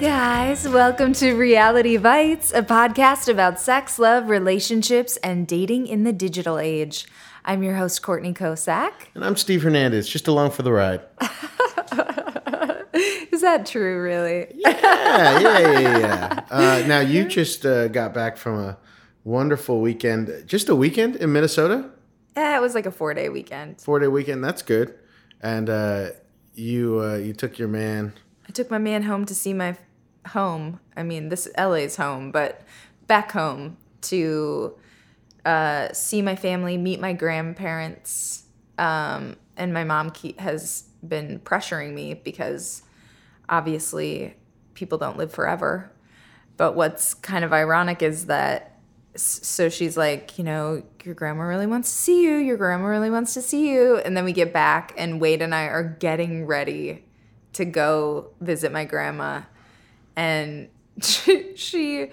guys, welcome to Reality Bytes, a podcast about sex, love, relationships, and dating in the digital age. I'm your host, Courtney Kocak. And I'm Steve Hernandez, just along for the ride. Is that true, really? Yeah, yeah, yeah, yeah. Uh, now, you just uh, got back from a wonderful weekend. Just a weekend in Minnesota? Yeah, it was like a four day weekend. Four day weekend. That's good. And uh, you uh, you took your man. I took my man home to see my home. I mean, this LA's home, but back home to uh, see my family, meet my grandparents. Um, and my mom has been pressuring me because obviously people don't live forever. But what's kind of ironic is that so she's like, you know, your grandma really wants to see you. Your grandma really wants to see you. And then we get back, and Wade and I are getting ready to go visit my grandma. And she, she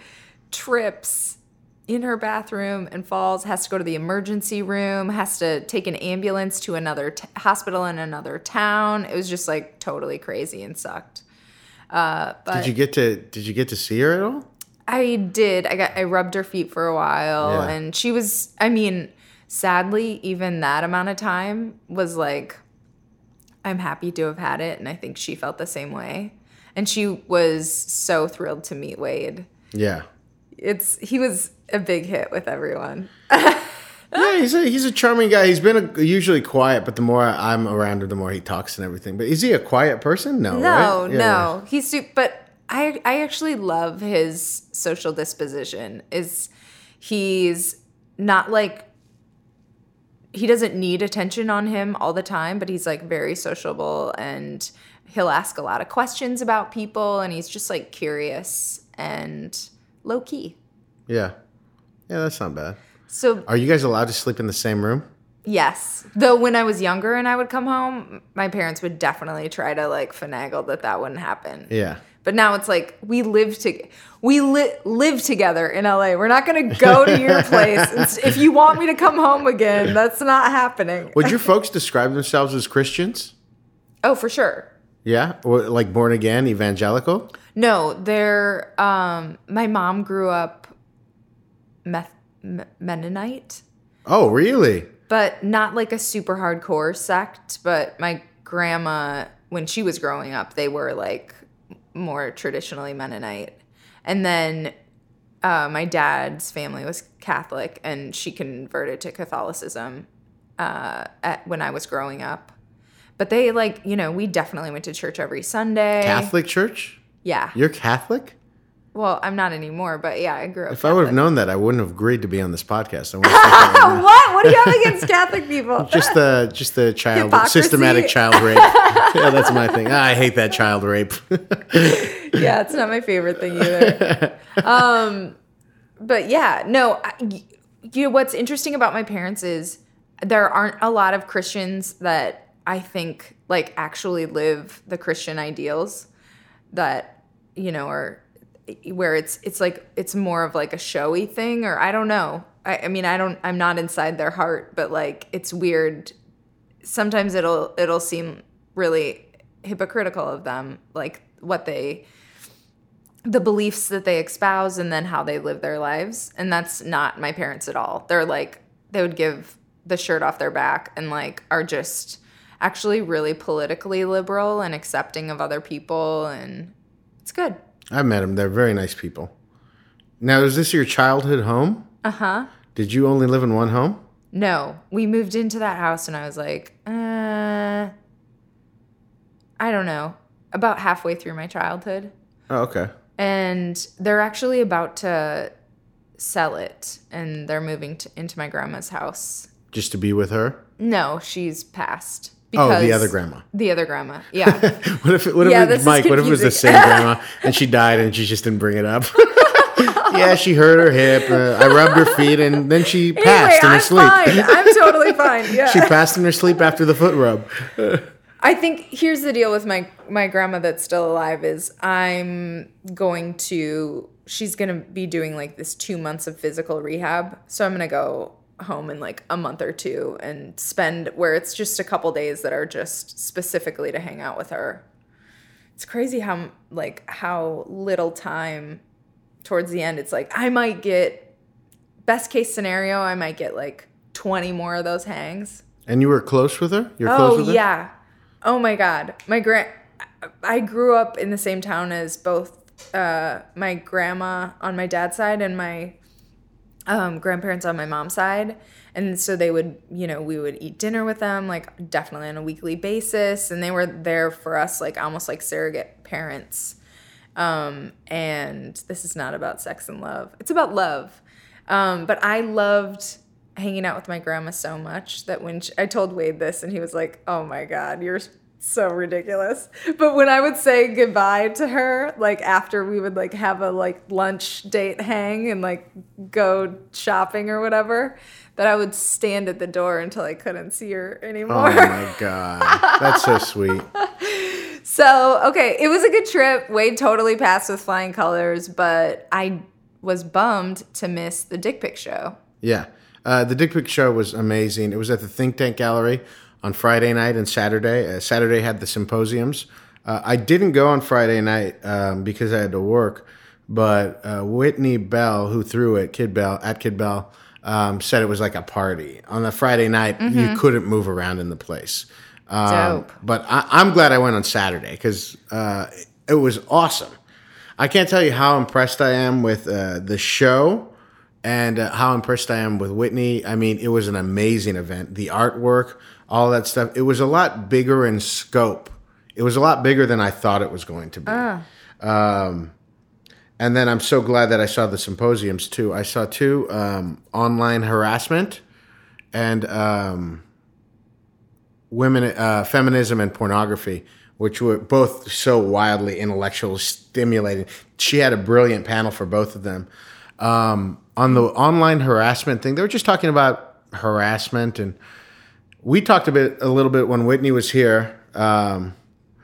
trips in her bathroom and falls, has to go to the emergency room, has to take an ambulance to another t- hospital in another town. It was just like totally crazy and sucked. Uh, but Did you get to Did you get to see her at all? I did. I got I rubbed her feet for a while Yeah. and she was I mean, sadly, even that amount of time was like I'm happy to have had it and I think she felt the same way. And she was so thrilled to meet Wade. Yeah. It's he was a big hit with everyone. Yeah, he's a he's a charming guy. He's been a, usually quiet, but the more I'm around him, the more he talks and everything. But is he a quiet person? No, No, right? Yeah, no. He's but I I actually love his social disposition. Is he's not like he doesn't need attention on him all the time, but he's like very sociable and he'll ask a lot of questions about people and he's just like curious and low key. Yeah, yeah, that's not bad. So Are you guys allowed to sleep in the same room? Yes. Though when I was younger and I would come home, my parents would definitely try to like finagle that that wouldn't happen. Yeah. But now it's like we live to we li- live together in LA. We're not going to go to your place. It's, if you want me to come home again, that's not happening. Would your folks describe themselves as Christians? Oh, for sure. Yeah, or like born again, evangelical. No, they're um my mom grew up Meth- M- Mennonite, Oh, really? but not like a super hardcore sect, but my grandma when she was growing up, they were like more traditionally Mennonite. And then uh, my dad's family was Catholic, and she converted to Catholicism uh, at, when I was growing up. But they like, you know, we definitely went to church every Sunday. Catholic church? Yeah. You're Catholic? Well, I'm not anymore, but yeah, I grew up. If I would have known that, I wouldn't have agreed to be on this podcast. I wanna say right what? What do you have against Catholic people? just the just the child Hypocrisy. systematic child rape. yeah, that's my thing. Ah, I hate that child rape. yeah, it's not my favorite thing either. um, but yeah, no. I, you know what's interesting about my parents is there aren't a lot of Christians that I think like actually live the Christian ideals that you know are where it's it's like it's more of like a showy thing or I don't know. I, I mean I don't I'm not inside their heart, but like it's weird. Sometimes it'll it'll seem really hypocritical of them, like what they the beliefs that they espouse and then how they live their lives. And that's not my parents at all. They're like they would give the shirt off their back and like are just actually really politically liberal and accepting of other people and it's good. I've met them. They're very nice people. Now, is this your childhood home? Uh huh. Did you only live in one home? No, we moved into that house and I was like, uh, I don't know, about halfway through my childhood. Oh, okay. And they're actually about to sell it and they're moving to, into my grandma's house. Just to be with her? No, she's passed. Oh, the other grandma. The other grandma. Yeah. What if it, what if it- Mike? What if it was the same grandma and she died and she just didn't bring it up? yeah, she hurt her hip. Uh, I rubbed her feet and then she passed in her I'm sleep. fine. I'm totally fine. Yeah. She passed in her sleep after the foot rub. I think here's the deal with my my grandma that's still alive is I'm going to she's going to be doing like this 2 months of physical rehab. So I'm going to go home in like a month or two and spend where it's just a couple days that are just specifically to hang out with her. it's crazy how like how little time towards the end. It's like I might get best case scenario. I might get like twenty more of those hangs. And you were close with her? You're close Oh with her? yeah. Oh my god. My grand I grew up in the same town as both uh, my grandma on my dad's side and my um, grandparents on my mom's side. And so they would, you know, we would eat dinner with them, like definitely on a weekly basis. And they were there for us, like almost like surrogate parents. Um, and this is not about sex and love, it's about love. Um, but I loved hanging out with my grandma so much that when she, I told Wade this, and he was like, "Oh my god, you're so ridiculous." But when I would say goodbye to her, like after we would like have a like lunch date hang and like go shopping or whatever, that I would stand at the door until I couldn't see her anymore. Oh my god, that's so sweet. So, okay, it was a good trip. Wade totally passed with flying colors, but I was bummed to miss the dick pic show. Yeah, uh, the Dick Pic Show was amazing. It was at the Think Tank Gallery on Friday night and Saturday. Uh, Saturday had the symposiums. Uh, I didn't go on Friday night um, because I had to work, but uh, Whitney Bell, who threw it, Kid Bell at Kid Bell, um, said it was like a party. On the Friday night, you couldn't move around in the place. Um, Dope. But I, I'm glad I went on Saturday because uh, it was awesome. I can't tell you how impressed I am with uh, the show and uh, how impressed I am with Whitney. I mean, it was an amazing event. The artwork, all that stuff. It was a lot bigger in scope. It was a lot bigger than I thought it was going to be. Um, and then I'm so glad that I saw the symposiums too. I saw two um, online harassment and um, women, uh, feminism and pornography, which were both so wildly intellectual, stimulating. She had a brilliant panel for both of them. Um, on the online harassment thing, they were just talking about harassment, and we talked a bit, a little bit when Whitney was here um,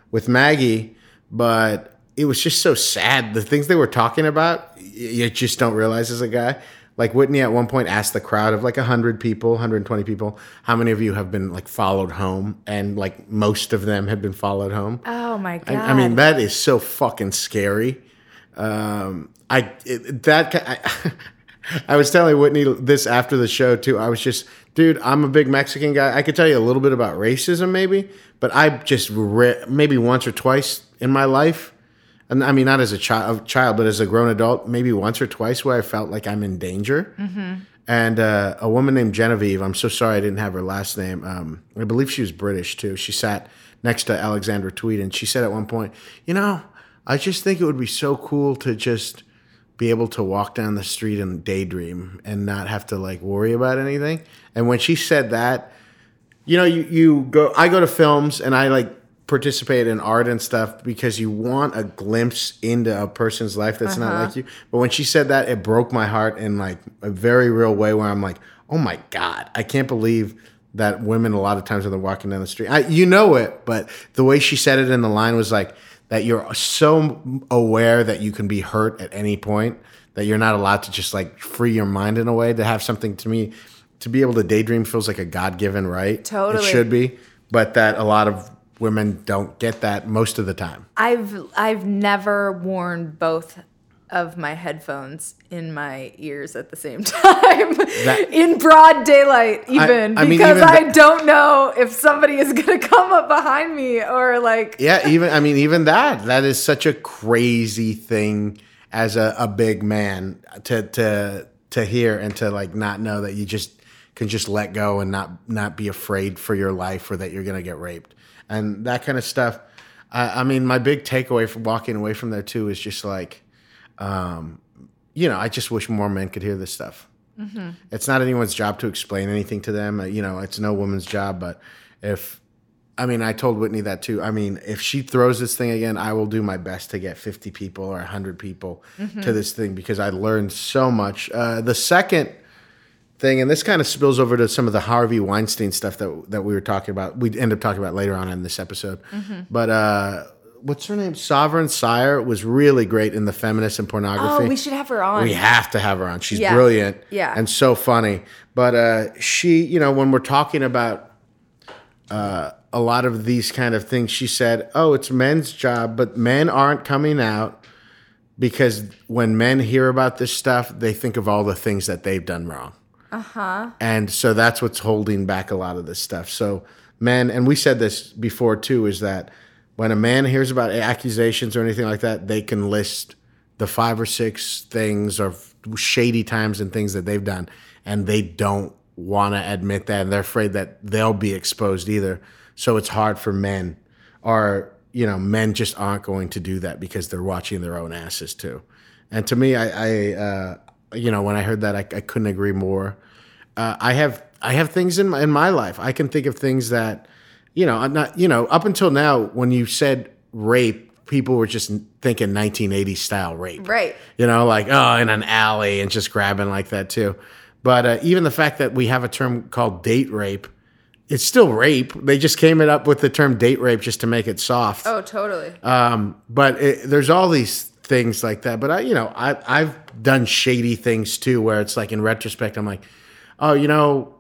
with Maggie, but it was just so sad. The things they were talking about, you just don't realize as a guy. Like Whitney at one point asked the crowd of like 100 people, 120 people, how many of you have been like followed home? And like most of them had been followed home. Oh my god. I, I mean, that is so fucking scary. Um, I it, that I, I was telling Whitney this after the show too. I was just, dude, I'm a big Mexican guy. I could tell you a little bit about racism, maybe, but I just re- maybe once or twice in my life, and I mean not as a child, child, but as a grown adult, maybe once or twice where I felt like I'm in danger. And uh, a woman named Genevieve, I'm so sorry I didn't have her last name. Um, I believe she was British too. She sat next to Alexandra Tweed, and she said at one point, "You know, I just think it would be so cool to just be able to walk down the street and daydream and not have to like worry about anything." And when she said that, you know, you, you go, I go to films and I like participate in art and stuff because you want a glimpse into a person's life that's not uh-huh. like you. But when she said that, it broke my heart in like a very real way where I'm like, oh my God, I can't believe that women a lot of times when they're walking down the street, I, you know it, but the way she said it in the line was like that you're so aware that you can be hurt at any point that you're not allowed to just like free your mind in a way to have something to me to be able to daydream feels like a god-given right Totally. it should be but that a lot of women don't get that most of the time I've I've never worn both of my headphones in my ears at the same time. In broad daylight even I mean, because even I th- don't know if somebody is going to come up behind me or like yeah even i mean even that that is such a crazy thing as a, a big man to to to hear and to like not know that you just can just let go and not not be afraid for your life or that you're gonna get raped and that kind of stuff. I, I mean my big takeaway from walking away from there too is just like um you know i just wish more men could hear this stuff it's not anyone's job to explain anything to them. You know, it's no woman's job. But if, I mean, I told Whitney that too. I mean, if she throws this thing again, I will do my best to get 50 people or 100 people to this thing because I learned so much. Uh, the second thing, and this kind of spills over to some of the Harvey Weinstein stuff that, that we were talking about, we end up talking about later on in this episode. But, uh, What's her name? Sovereign Syre was really great in the feminist and pornography. oh we should have her on. We have to have her on. She's Yeah. brilliant. Yeah. And so funny. But uh, she, you know, when we're talking about uh, a lot of these kind of things. She said, "Oh, it's men's job, but men aren't coming out because when men hear about this stuff, they think of all the things that they've done wrong." Uh-huh. And so that's what's holding back a lot of this stuff. So men, and we said this before too, is that when a man hears about accusations or anything like that, they can list the five or six things or shady times and things that they've done, and they don't want to admit that, and they're afraid that they'll be exposed either. So it's hard for men, or you know, men just aren't going to do that because they're watching their own asses too. And to me, I, I uh, you know, when I heard that, I, I couldn't agree more. Uh, I have I have things in my, in my life. I can think of things that, you know, I'm not, you know, up until now, when you said rape, people were just thinking 1980s style rape, Right. You know, like oh, in an alley and just grabbing like that too. But uh, even the fact that we have a term called date rape, it's still rape. They just came it up with the term date rape just to make it soft. Oh, totally. Um, but it, there's all these things like that. But I, you know, I, I've done shady things too, where it's like in retrospect, I'm like, oh, you know,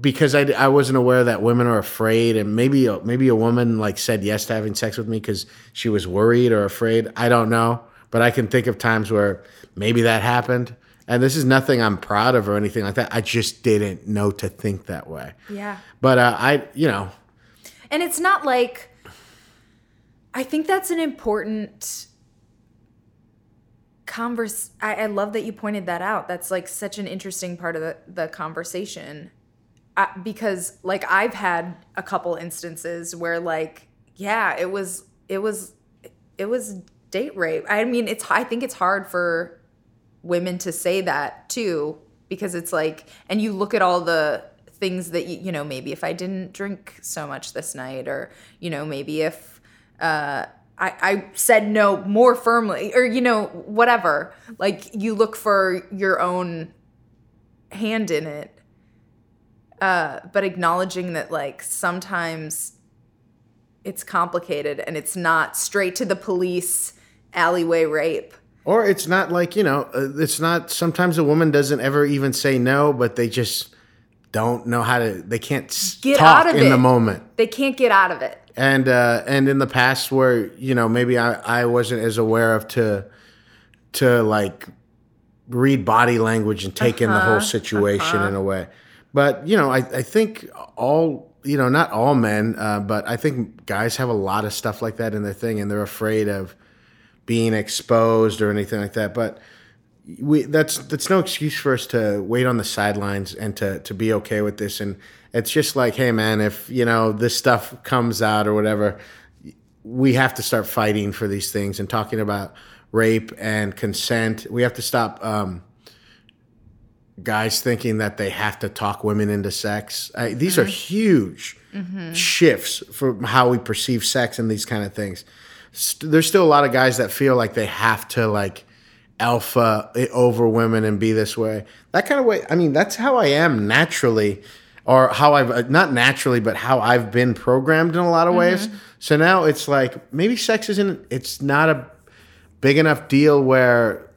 because I, I wasn't aware that women are afraid, and maybe a, maybe a woman like said yes to having sex with me because she was worried or afraid. I don't know, but I can think of times where maybe that happened. And this is nothing I'm proud of or anything like that. I just didn't know to think that way. Yeah. But uh, I, you know, And it's not like I think that's an important converse I, I love that you pointed that out. That's like such an interesting part of the, the conversation. Uh, because like I've had a couple instances where like yeah, it was it was it was date rape. I mean, it's I think it's hard for women to say that too because it's like and you look at all the things that you, you know maybe if i didn't drink so much this night or you know maybe if uh I, I said no more firmly or you know whatever like you look for your own hand in it uh but acknowledging that like sometimes it's complicated and it's not straight to the police alleyway rape Or it's not like, you know, uh, it's not, sometimes a woman doesn't ever even say no, but they just don't know how to, they can't Get talk out of in it. the moment. they can't get out of it And, uh, and in the past where, you know, maybe I, I wasn't as aware of to, to like read body language and take in the whole situation in a way. But, you know, I, I think all, you know, not all men, uh, but I think guys have a lot of stuff like that in their thing and they're afraid of, being exposed or anything like that. But we that's that's no excuse for us to wait on the sidelines and to to be okay with this. And it's just like, hey man, if you know this stuff comes out or whatever, we have to start fighting for these things and talking about rape and consent. We have to stop um, guys thinking that they have to talk women into sex. I, these are mm-hmm. huge mm-hmm. shifts for how we perceive sex and these kind of things. St- there's still a lot of guys that feel like they have to like alpha over women and be this way. That kind of way. I mean, that's how I am naturally, or how I've uh, not naturally, but how I've been programmed in a lot of ways. Mm-hmm. So now it's like maybe sex isn't. It's not a big enough deal where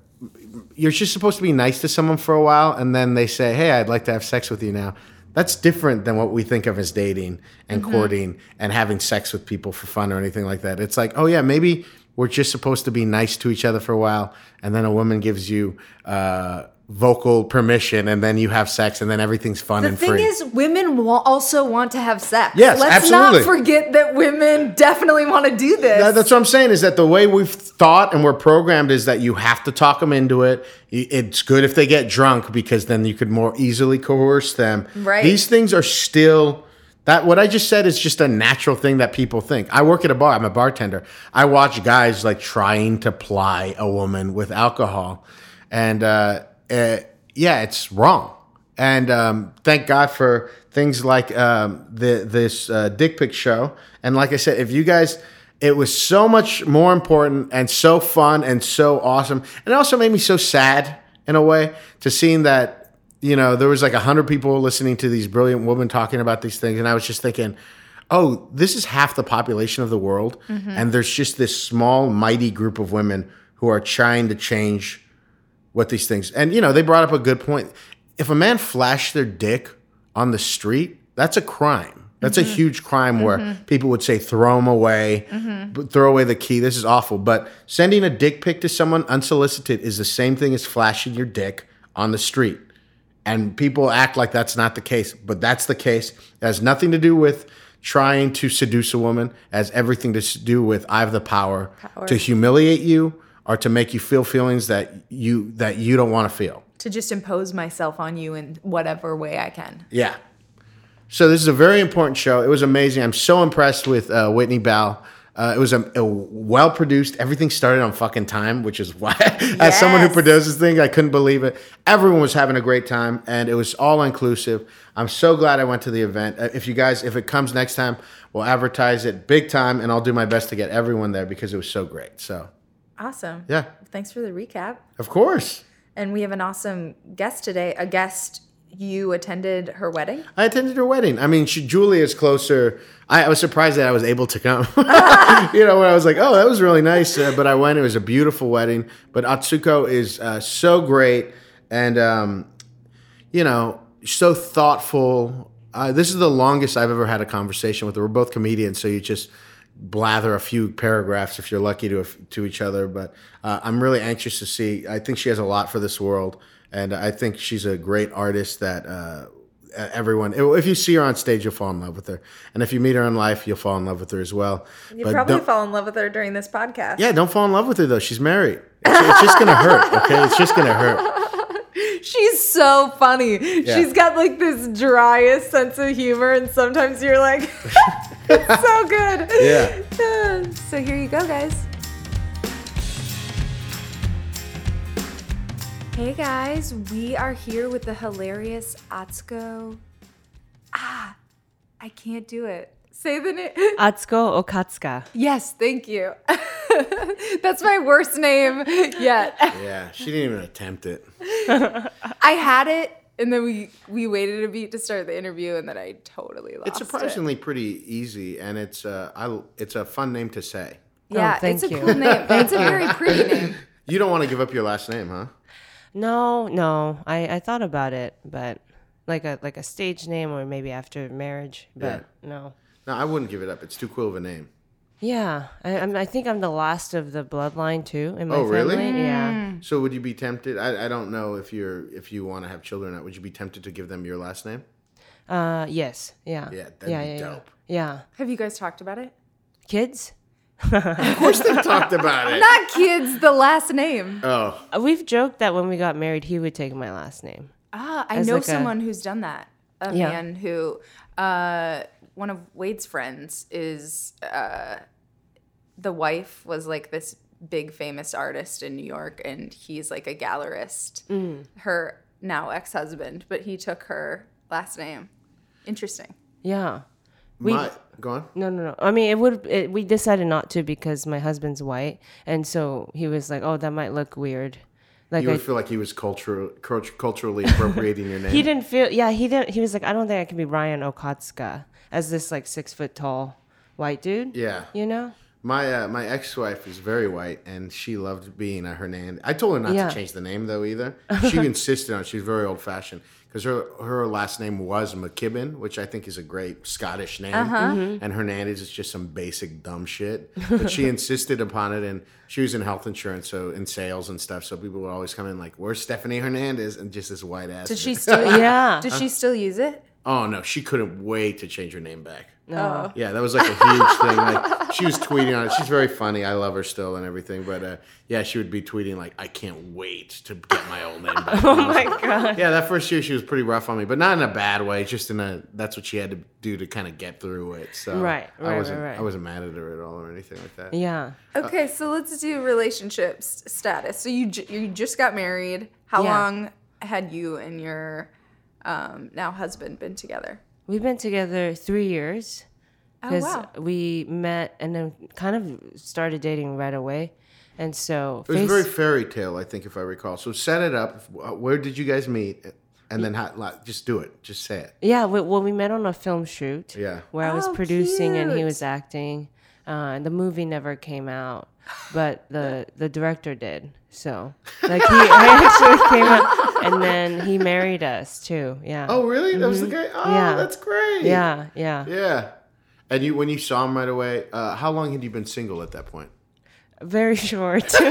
you're just supposed to be nice to someone for a while and then they say, Hey, I'd like to have sex with you now. That's different than what we think of as dating and courting and having sex with people for fun or anything like that. It's like, oh, yeah, maybe we're just supposed to be nice to each other for a while. And then a woman gives you uh, vocal permission and then you have sex and then everything's fun The and free. The thing is, women wa- also want to have sex. Yes, Let's absolutely. not forget that women definitely want to do this. That- that's what I'm saying is that the way we've thought and we're programmed is that you have to talk them into it. It's good if they get drunk because then you could more easily coerce them. Right. These things are still that what I just said is just a natural thing that people think. I work at a bar. I'm a bartender. I watch guys like trying to ply a woman with alcohol, and uh, uh, yeah, it's wrong. And um, thank God for things like um, the this uh, dick pic show. And like I said, if you guys, it was so much more important and so fun and so awesome, and it also made me so sad in a way to seeing that you know there was like a hundred people listening to these brilliant women talking about these things, and I was just thinking. Oh, this is half the population of the world, and there's just this small, mighty group of women who are trying to change what these things and you know they brought up a good point if a man flashed their dick on the street that's a crime That's a mm-hmm. huge crime where mm-hmm. people would say throw them away, mm-hmm. but throw away the key. This is awful. But sending a dick pic to someone unsolicited is the same thing as flashing your dick on the street. And people act like that's not the case, but that's the case. It has nothing to do with trying to seduce a woman. It has everything to do with I have the power, Power. to humiliate you or to make you feel feelings that you that you don't want to feel. To just impose myself on you in whatever way I can. Yeah. So this is a very important show. It was amazing. I'm so impressed with uh, Whitney Bell. Uh, it was a, a well produced. Everything started on fucking time, which is why, as someone who produces things, I couldn't believe it. Everyone was having a great time, and it was all inclusive. I'm so glad I went to the event. Uh, If you guys, if it comes next time, we'll advertise it big time, and I'll do my best to get everyone there because it was so great. So Awesome. yeah, Thanks for the recap. of course. And we have an awesome guest today. A guest you attended her wedding. I attended her wedding. I mean, she, Julie is closer. I, I was surprised that I was able to come. you know, when I was like, oh, that was really nice. Uh, but I went. It was a beautiful wedding. But Atsuko is uh, so great and, um, you know, so thoughtful. Uh, this is the longest I've ever had a conversation with her. We're both comedians, so you just blather a few paragraphs if you're lucky to to each other. But uh, I'm really anxious to see. I think she has a lot for this world, and I think she's a great artist that uh, everyone. If you see her on stage, you'll fall in love with her, and if you meet her in life, you'll fall in love with her as well. You But probably fall in love with her during this podcast. yeah, don't fall in love with her though. She's married. It's, it's just gonna hurt. Okay, it's just gonna hurt. She's so funny. She's got like this driest sense of humor, and sometimes you're like, it's so good. Yeah. So here you go, guys. Hey guys, we are here with the hilarious Atsuko. Ah, I can't do it. Say the name. Atsuko Okatsuka. Yes, thank you. That's my worst name yet. Yeah, she didn't even attempt it. I had it, and then we we waited a beat to start the interview, and then I totally lost it. It's it. surprisingly pretty easy, and it's uh, I, it's a fun name to say. Yeah, Oh, thank it's a cool name. It's a very pretty name. You don't want to give up your last name, huh? No, no. I, I thought about it, but like a like a stage name or maybe after marriage, but no. No, I wouldn't give it up. It's too cool of a name. Yeah, I I'm, I think I'm the last of the bloodline too in my Oh, really? family. Yeah. So would you be tempted? I, I don't know if you're if you want to have children. or not. Would you be tempted to give them your last name? Uh, yes. Yeah. Yeah, that'd yeah, be yeah, dope. Yeah. yeah. Have you guys talked about it? Kids. Of course, they've talked about it. Not kids, the last name. Oh, We've joked that when we got married, he would take my last name. Ah, I As know like a- someone who's done that. A Yeah. man who, uh, one of Wade's friends is, uh, the wife was like this big famous artist in New York, and he's like a gallerist. Mm. Her now ex husband, but he took her last name. Interesting. Yeah. my go on. No, no, no. I mean, it would. It, we decided not to because my husband's white, and so he was like, "Oh, that might look weird." Like You I, would feel like he was cultural, culturally appropriating your name. he didn't feel. Yeah, he didn't. He was like, "I don't think I can be Ryan Okatsuka as this like six foot tall white dude." yeah. You know. My uh, my ex wife is very white, and she loved being a Hernandez. I told her not Yeah. to change the name though either. She insisted on. it. She's very old fashioned because her her last name was McKibben, which I think is a great Scottish name, Uh huh. and Hernandez is just some basic dumb shit. But she insisted upon it, and she was in health insurance, so in sales and stuff. So people would always come in like, "Where's Stephanie Hernandez?" and just this white ass. Did she still? Yeah. Did she still use it? Oh no, she couldn't wait to change her name back. Oh. Yeah, that was like a huge thing. Like she was tweeting on it. She's very funny. I love her still and everything. But uh, yeah, she would be tweeting like, "I can't wait to get my old name back." Oh my god. yeah, that first year she was pretty rough on me, but not in a bad way. Just in a that's what she had to do to kind of get through it. So Right, I right, wasn't right, right. I wasn't mad at her at all or anything like that. Yeah. Okay, so let's do relationships status. So you j- you just got married. How Yeah. long had you and your um, now husband been together? We've been together three years Oh because wow! we met and then kind of started dating right away, and so It was face- very fairy tale, I think, if I recall. So set it up. Where did you guys meet? And then how, like, just do it. Just say it. Yeah, we, well, we met on a film shoot. Yeah. Where I was Oh, producing and he was acting. Uh, the movie never came out, but the the director did. So like he actually came up, and then he married us too. Yeah. Oh, really? That was the guy. Oh, Mm-hmm. Yeah. that's great. Yeah, yeah. Yeah. And you, when you saw him right away, uh, how long had you been single at that point? Very short. like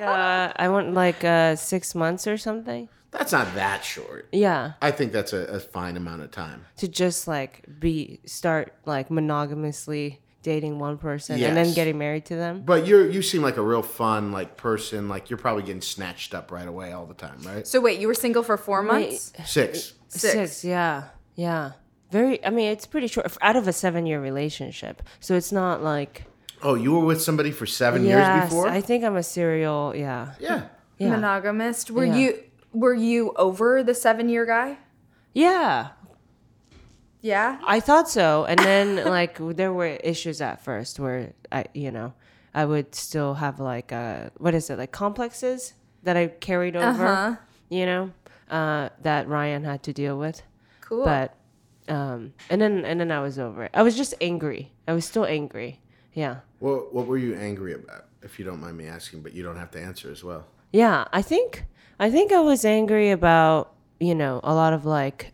uh, I want like uh, six months or something. That's not that short. Yeah, I think that's a, a fine amount of time. to just like be start like monogamously dating one person and then getting married to them. But you're you seem like a real fun like person. Like you're probably getting snatched up right away all the time, right? So wait, you were single for four months? Six. Six. yeah, yeah. Very. I mean, it's pretty short out of a seven-year relationship, so it's not like Oh, you were with somebody for seven yes, years before? I think I'm a serial. Yeah, yeah. yeah, Monogamist. Were Yeah. you were you over the seven year guy? yeah. Yeah. I thought so, and then like there were issues at first where I, you know, I would still have like uh, what is it like complexes that I carried over, Uh-huh. you know, uh, that Ryan had to deal with. Cool. But um, and then and then I was over it. I was just angry. I was still angry. Yeah, What what were you angry about? If you don't mind me asking, but you don't have to answer as well. yeah. I think I think I was angry about you know a lot of like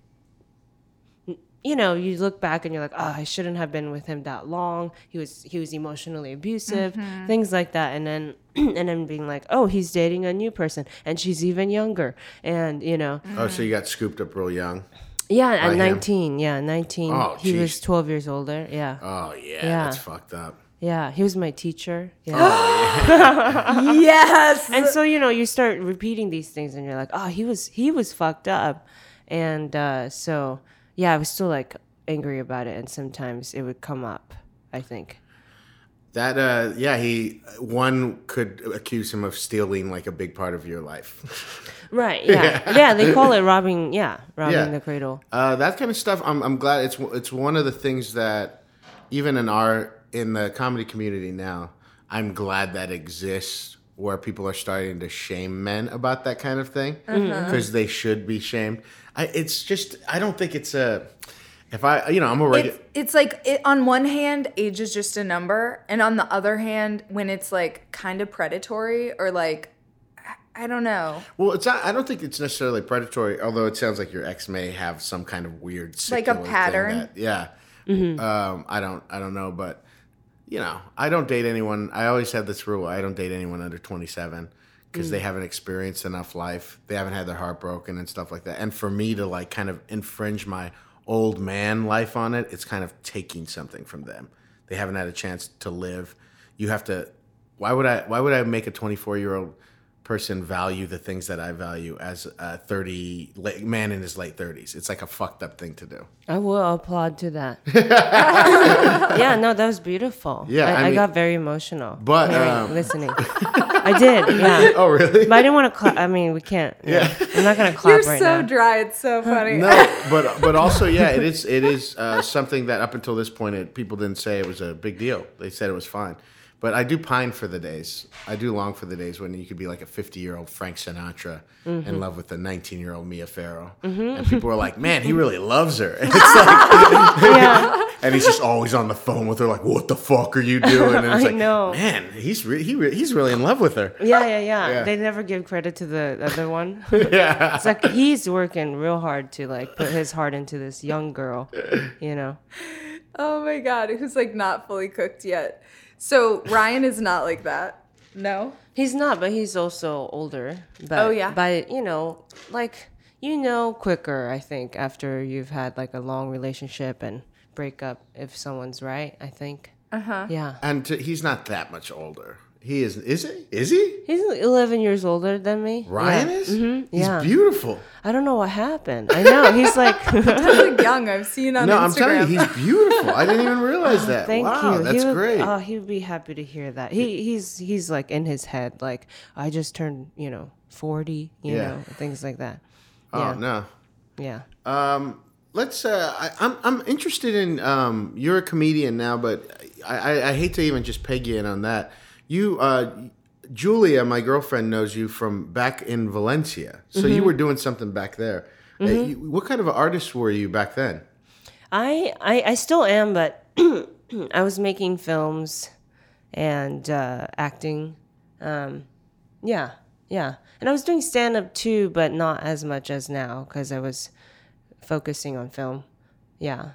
you know, you look back and you're like, oh, I shouldn't have been with him that long. He was he was emotionally abusive, mm-hmm. things like that. And then and then being like, oh, he's dating a new person and she's even younger. And you know, mm-hmm. Oh, so you got scooped up real young. yeah, at him? 19, yeah, 19. Oh, he was 12 years older. Yeah. Oh yeah, Yeah. that's fucked up. Yeah, he was my teacher. Oh Yeah. yes. and so you know, you start repeating these things and you're like, oh, he was he was fucked up. And uh so yeah, I was still like angry about it and sometimes it would come up, I think. That uh yeah, he one could accuse him of stealing like a big part of your life. Right. Yeah. yeah. they call it robbing. Yeah, robbing Yeah. the cradle. Uh, that kind of stuff. I'm, I'm glad it's it's one of the things that even in our in the comedy community now, I'm glad that exists where people are starting to shame men about that kind of thing because they should be shamed. I, it's just I don't think it's a. If I, you know, I'm a. It's, it's, like it, on one hand, age is just a number, and on the other hand, when it's like kind of predatory or like, I don't know. Well, it's not. I don't think it's necessarily predatory. Although it sounds like your ex may have some kind of weird, like a pattern. That, yeah. Mm-hmm. Um, I don't. I don't know, but you know, I don't date anyone. I always had this rule: I don't date anyone under 27 because mm. they haven't experienced enough life. They haven't had their heart broken and stuff like that. And for me to like kind of infringe my old man life on it, it's kind of taking something from them. They haven't had a chance to live. You have to why would I why would I make a 24-year-old person value the things that I value as a 30 man in his late 30s. It's like a fucked up thing to do. I will applaud to that. yeah, no, that was beautiful. Yeah, I, I, mean, got very emotional. But um, listening. I did. Yeah, Oh, really? but I didn't want to clap. I mean, we can't. Yeah, I'm not gonna clap you're right so now. dry it's so funny no, but but also yeah, it is it is uh, something that up until this point it, people didn't say it was a big deal. They said it was fine. But I do pine for the days. I do long for the days when you could be like a 50 year old Frank Sinatra Mm-hmm. in love with a 19 year old Mia Farrow, and people were like, "Man, he really loves her." And it's like, yeah, and he's just always on the phone with her, like, "What the fuck are you doing?" And it's I like, know. man, he's re- he re- he's really in love with her. yeah, yeah, yeah, Yeah. They never give credit to the other one. yeah. It's like he's working real hard to like put his heart into this young girl. You know. oh my god who's like not fully cooked yet so ryan is not like that no He's not, but he's also older. But, Oh, yeah? But you know, like you know, quicker. I think after you've had like a long relationship and break up, if someone's right. I think. Uh Uh-huh. Yeah. And t- he's not that much older. He is. Is he? Is he? He's 11 years older than me. Ryan yeah. is. Mhm, He's yeah. beautiful. I don't know what happened. I know he's like. Young i've seen on No, instagram I'm telling you, he's beautiful. I didn't even realize that. Thank wow, you. that's he would, great. Oh, he would be happy to hear that. He he's he's like in his head, like I just turned, you know, 40, you Yeah. know, things like that. oh yeah. no. Yeah. Um, let's. Uh, I, I'm I'm interested in. Um, you're a comedian now, but I, I, I hate to even just peg you in on that. You, uh, Julia, my girlfriend, knows you from back in Valencia. So Mm-hmm. you were doing something back there. Uh, you- what kind of an artist were you back then? I, I I still am, but I was making films and uh, acting. Um, yeah, yeah, and I was doing stand up too, but not as much as now because I was focusing on film. Yeah,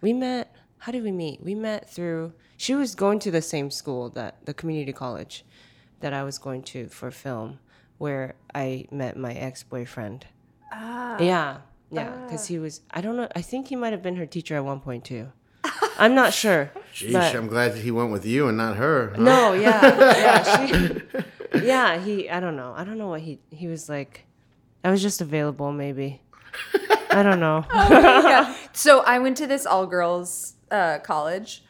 we met. How did we meet? We met through. She was going to the same school that the community college that I was going to for film, where I met my ex boyfriend. Ah. Yeah, yeah, because he was. I don't know. I think he might have been her teacher at one point too. I'm not sure. Jeez, but- I'm glad that he went with you and not her. huh? no, yeah, yeah, she, yeah. He, I don't know. I don't know what he. He was like. I was just available, maybe. I don't know. yeah. So I went to this all girls uh, college,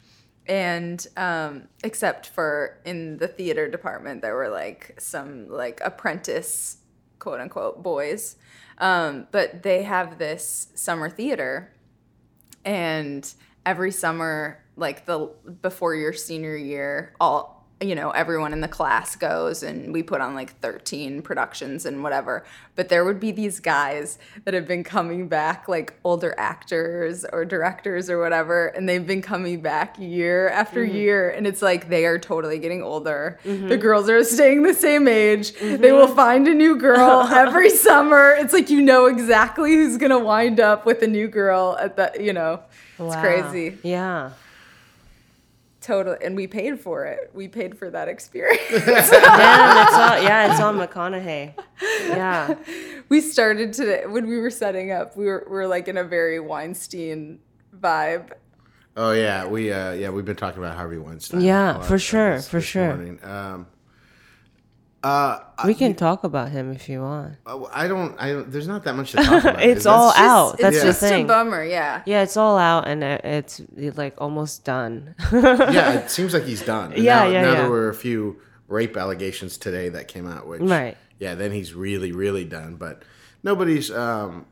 and um, except for in the theater department, there were like some like apprentice, quote unquote, boys. Um, but they have this summer theater, and every summer, like the before your senior year, all you know, everyone in the class goes and we put on like 13 productions and whatever. But there would be these guys that have been coming back, like older actors or directors or whatever, and they've been coming back year after mm-hmm. year. And it's like they are totally getting older. Mm-hmm. The girls are staying the same age. They mm-hmm. will find a new girl every summer. It's like you know exactly who's going to wind up with a new girl at the, you know, it's Wow. crazy. Yeah. Totally. And we paid for it. We paid for that experience. Damn, it's all. Yeah, it's on McConaughey. Yeah. we started today when we were setting up. We were, we were like in a very Weinstein vibe. Oh yeah, we uh, yeah we've been talking about Harvey Weinstein. Yeah, for sure, this- for this sure. Um, uh, We can talk about him if you want. I, I don't. I don't, there's not that much to talk about. It's is there? all Just- out. That's it's the just thing. a bummer. Yeah. Yeah, it's all out and it's like almost done. yeah, it seems like he's done. And Yeah, now, yeah, Now yeah. there were a few rape allegations today that came out, which Right. Yeah, then he's really, really done. But nobody's. Um,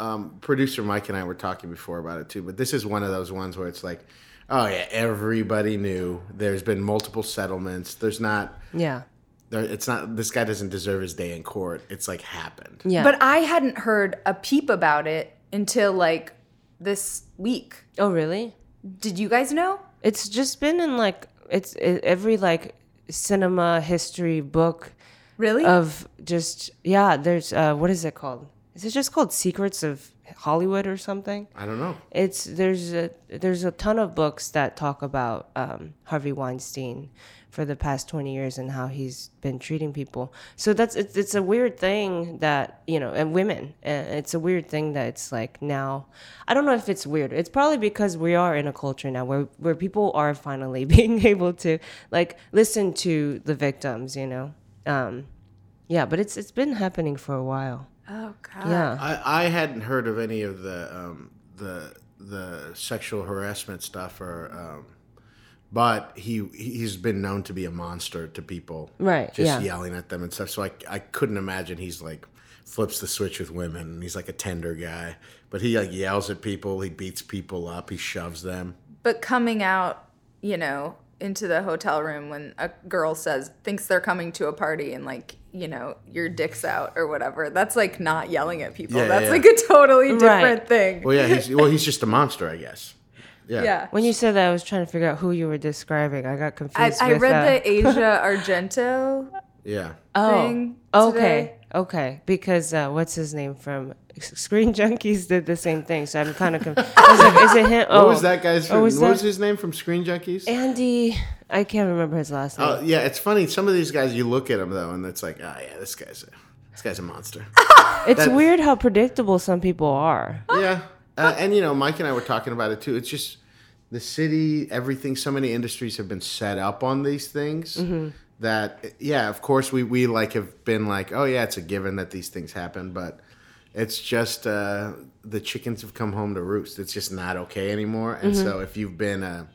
um, producer Mike and I were talking before about it too. But this is one of those ones where it's like, oh yeah, everybody knew. There's been multiple settlements. There's not. yeah. There, it's not. This guy doesn't deserve his day in court. It's like happened. Yeah. But I hadn't heard a peep about it until like this week. oh, really? Did you guys know? It's just been in like it's it, every like cinema history book Really? of just yeah. There's uh, what is it called? Is it just called Secrets of Hollywood or something? I don't know. It's there's a there's a ton of books that talk about um, Harvey Weinstein for the past 20 years and how he's been treating people. So that's it's, it's a weird thing that you know and women it's a weird thing that it's like now I don't know if it's weird. It's probably because we are in a culture now where where people are finally being able to like listen to the victims, you know. Um, yeah, but it's it's been happening for a while. Oh God. Yeah. I, I hadn't heard of any of the um, the the sexual harassment stuff, or um, but he he's been known to be a monster to people, Right, Just yeah. yelling at them and stuff. So I I couldn't imagine he's like flips the switch with women. and He's like a tender guy, but he like yells at people. He beats people up. He shoves them. But coming out, you know, into the hotel room when a girl says thinks they're coming to a party and like you know your dick's out or whatever that's like not yelling at people Yeah, that's yeah. like a totally different Right. thing Well, yeah, he's well, he's just a monster, I guess. Yeah. yeah When you said that, I was trying to figure out who you were describing. I got confused. I with, read uh, the Asia Argento Yeah. thing Oh, today. okay, okay. Because uh, what's his name from Screen Junkies did the same thing, so I'm kind of confused. Like, is it him? What Oh, was that guy's? oh, was what was his name from Screen Junkies? Andy. I can't remember his last name. Oh yeah, it's funny. Some of these guys, you look at them though, and it's like, oh yeah, this guy's a, this guy's a monster. it's that- weird how predictable some people are. yeah, uh, and you know, Mike and I were talking about it too. It's just the city, everything. So many industries have been set up on these things Mm-hmm. that, yeah, of course, we we like have been like, oh yeah, it's a given that these things happen, but it's just uh, the chickens have come home to roost. It's just not okay anymore. And Mm-hmm. so if you've been a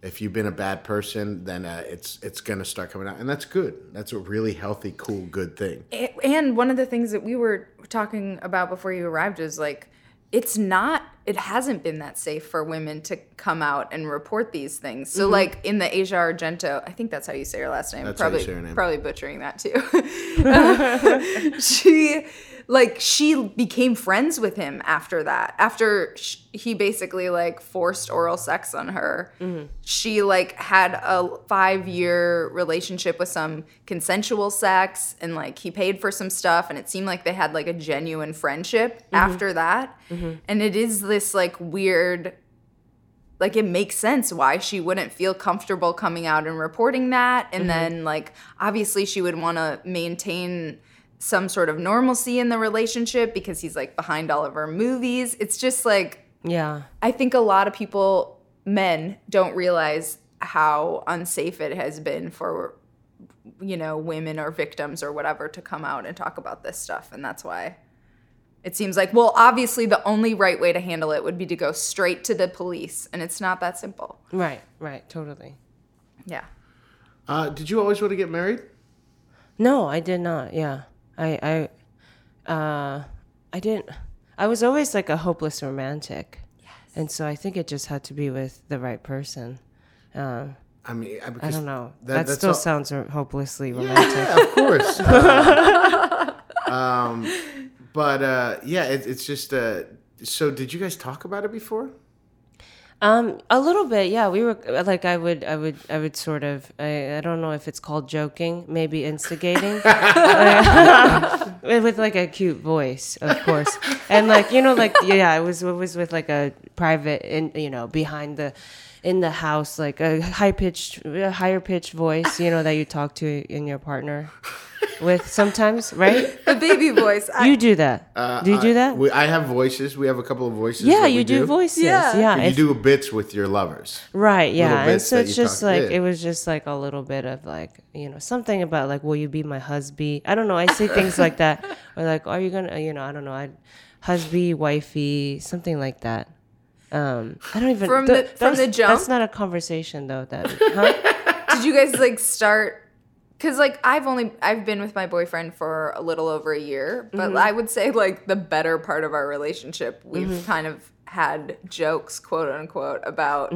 if you've been a bad person, then uh, it's it's gonna start coming out, and that's good. That's a really healthy, cool, good thing. And one of the things that we were talking about before you arrived is like it's not it hasn't been that safe for women to come out and report these things so like in the asia argento i think that's how you say her last name That's how you probably say her name. probably butchering that too she like she became friends with him after that. After sh- he basically like forced oral sex on her. Mm-hmm. She like had a five year relationship with some consensual sex and like he paid for some stuff and it seemed like they had like a genuine friendship mm-hmm. after that. Mm-hmm. And it is this like weird like it makes sense why she wouldn't feel comfortable coming out and reporting that. And then like obviously she would want to maintain some sort of normalcy in the relationship because he's like behind all of her movies it's just like Yeah. i think a lot of people men don't realize how unsafe it has been for you know women or victims or whatever to come out and talk about this stuff and that's why it seems like well obviously the only right way to handle it would be to go straight to the police and it's not that simple Right. Right. Totally. yeah Uh, did you always want to get married? No, I did not. Yeah. I I uh I didn't I was always like a hopeless romantic. And so I think it just had to be with the right person. Um I mean, I, I don't know. that- That, still all- sounds hopelessly romantic. Yeah, of course. Uh, um, but uh, yeah, it, it's just. Uh, so, did you guys talk about it before? Um, a little bit, yeah. We were like, I would, I would, I would sort of. I, I don't know if it's called joking, maybe instigating, with like a cute voice, of course, and like you know, like yeah, it was it was with like a private, in you know, behind the, in the house, like a high pitched, higher pitched voice, you know, that you talk to in your partner, with sometimes, right? the baby voice I, You do that. do you do that? We, I have voices. We have a couple of voices. yeah, that we you do, voices. Yeah. Yeah, you do bits with your lovers. Right, yeah. And so it's just talk- like yeah. it was just like a little bit of like, you know, something about like will you be my husband? I don't know. I say things like that or like are you going to you know, I don't know. I husband, wifey, something like that. Um, I don't even From th- the- from the jump? That's not a conversation though that huh? did you guys like start because like i've only i've been with my boyfriend for a little over a year but i would say like the better part of our relationship we've kind of had jokes quote unquote about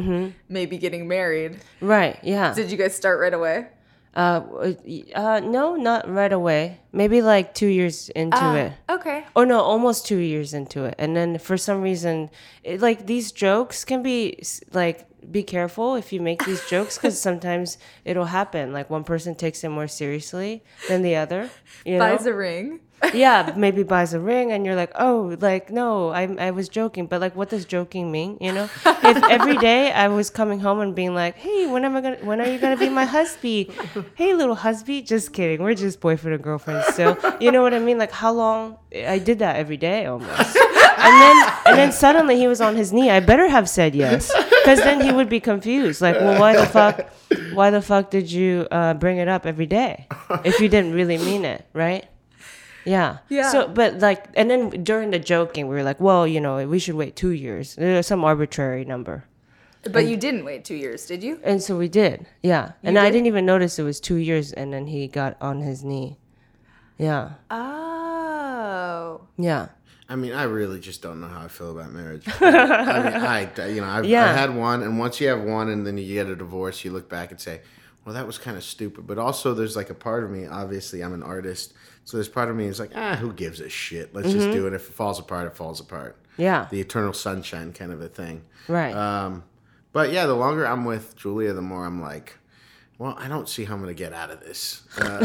maybe getting married. Right, yeah. did you guys start right away? Uh, uh no, not right away. Maybe like 2 years into it. okay. Or no almost two years into it. And then for some reason it, like these jokes can be like be careful if you make these jokes because sometimes it'll happen. Like one person takes it more seriously than the other you know? buys a ring yeah maybe buys a ring and you're like oh like no I, I was joking. But like what does joking mean you know? If every day i was coming home and being like hey when am i gonna when are you gonna be my husband? Hey little husband just kidding we're just boyfriend and girlfriend still you know what i mean? Like how long i did that every day almost. And then and then suddenly he was on his knee i better have said yes because then he would be confused like well why the fuck why the fuck did you uh, bring it up every day if you didn't really mean it right yeah. Yeah. So, but like, and then during the joking, we were like, well, you know, we should wait two years. There's some arbitrary number. but you didn't wait two years did you And so we did. Yeah. And I did? didn't even notice it was two years. And then he got on his knee. Yeah. oh Yeah. I mean, I really just don't know how I feel about marriage. I mean, I, you know, I've, Yeah. I had one, and once you have one, and then you get a divorce, you look back and say, "Well, that was kind of stupid." But also, there's like a part of me. Obviously, I'm an artist, so there's part of me is like, "Ah, who gives a shit? Let's just do it. If it falls apart, it falls apart." Yeah. The eternal sunshine kind of a thing. Right. Um, but yeah, the longer I'm with Julia, the more I'm like, well, I don't see how I'm gonna get out of this. Uh,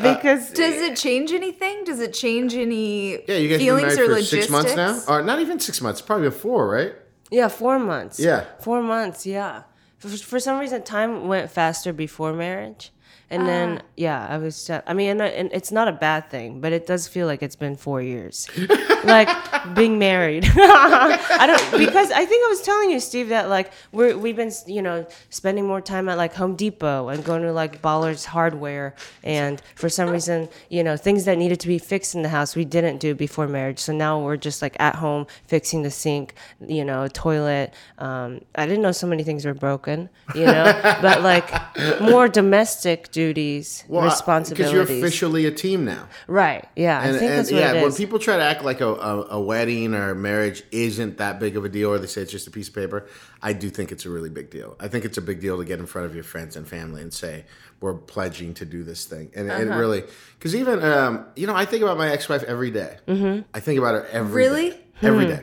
because does it change anything does it change any yeah, you guys been feelings married or for logistics six months now, or not even six months, probably been four, right? yeah, four months. Yeah. Four months. Yeah. For, for some reason, time went faster before marriage. And then, yeah, I was. uh, I mean, and, and it's not a bad thing, but it does feel like it's been four years, like being married. I don't because I think I was telling you, Steve, that like we're we've been you know spending more time at like Home Depot and going to like Ballard's Hardware, and for some reason, you know, things that needed to be fixed in the house we didn't do before marriage. So now we're just like at home fixing the sink, you know, toilet. Um, I didn't know so many things were broken, you know, but like more domestic duties, Well, because you're officially a team now. right. Yeah, I think and that's what yeah, it when is. people try to act like a, a, a wedding or a marriage isn't that big of a deal, or they say it's just a piece of paper, I do think it's a really big deal. I think it's a big deal to get in front of your friends and family and say we're pledging to do this thing, and Uh-huh. it really because even um, you know I think about my ex-wife every day. Mm-hmm. I think about her every Really? day. every day.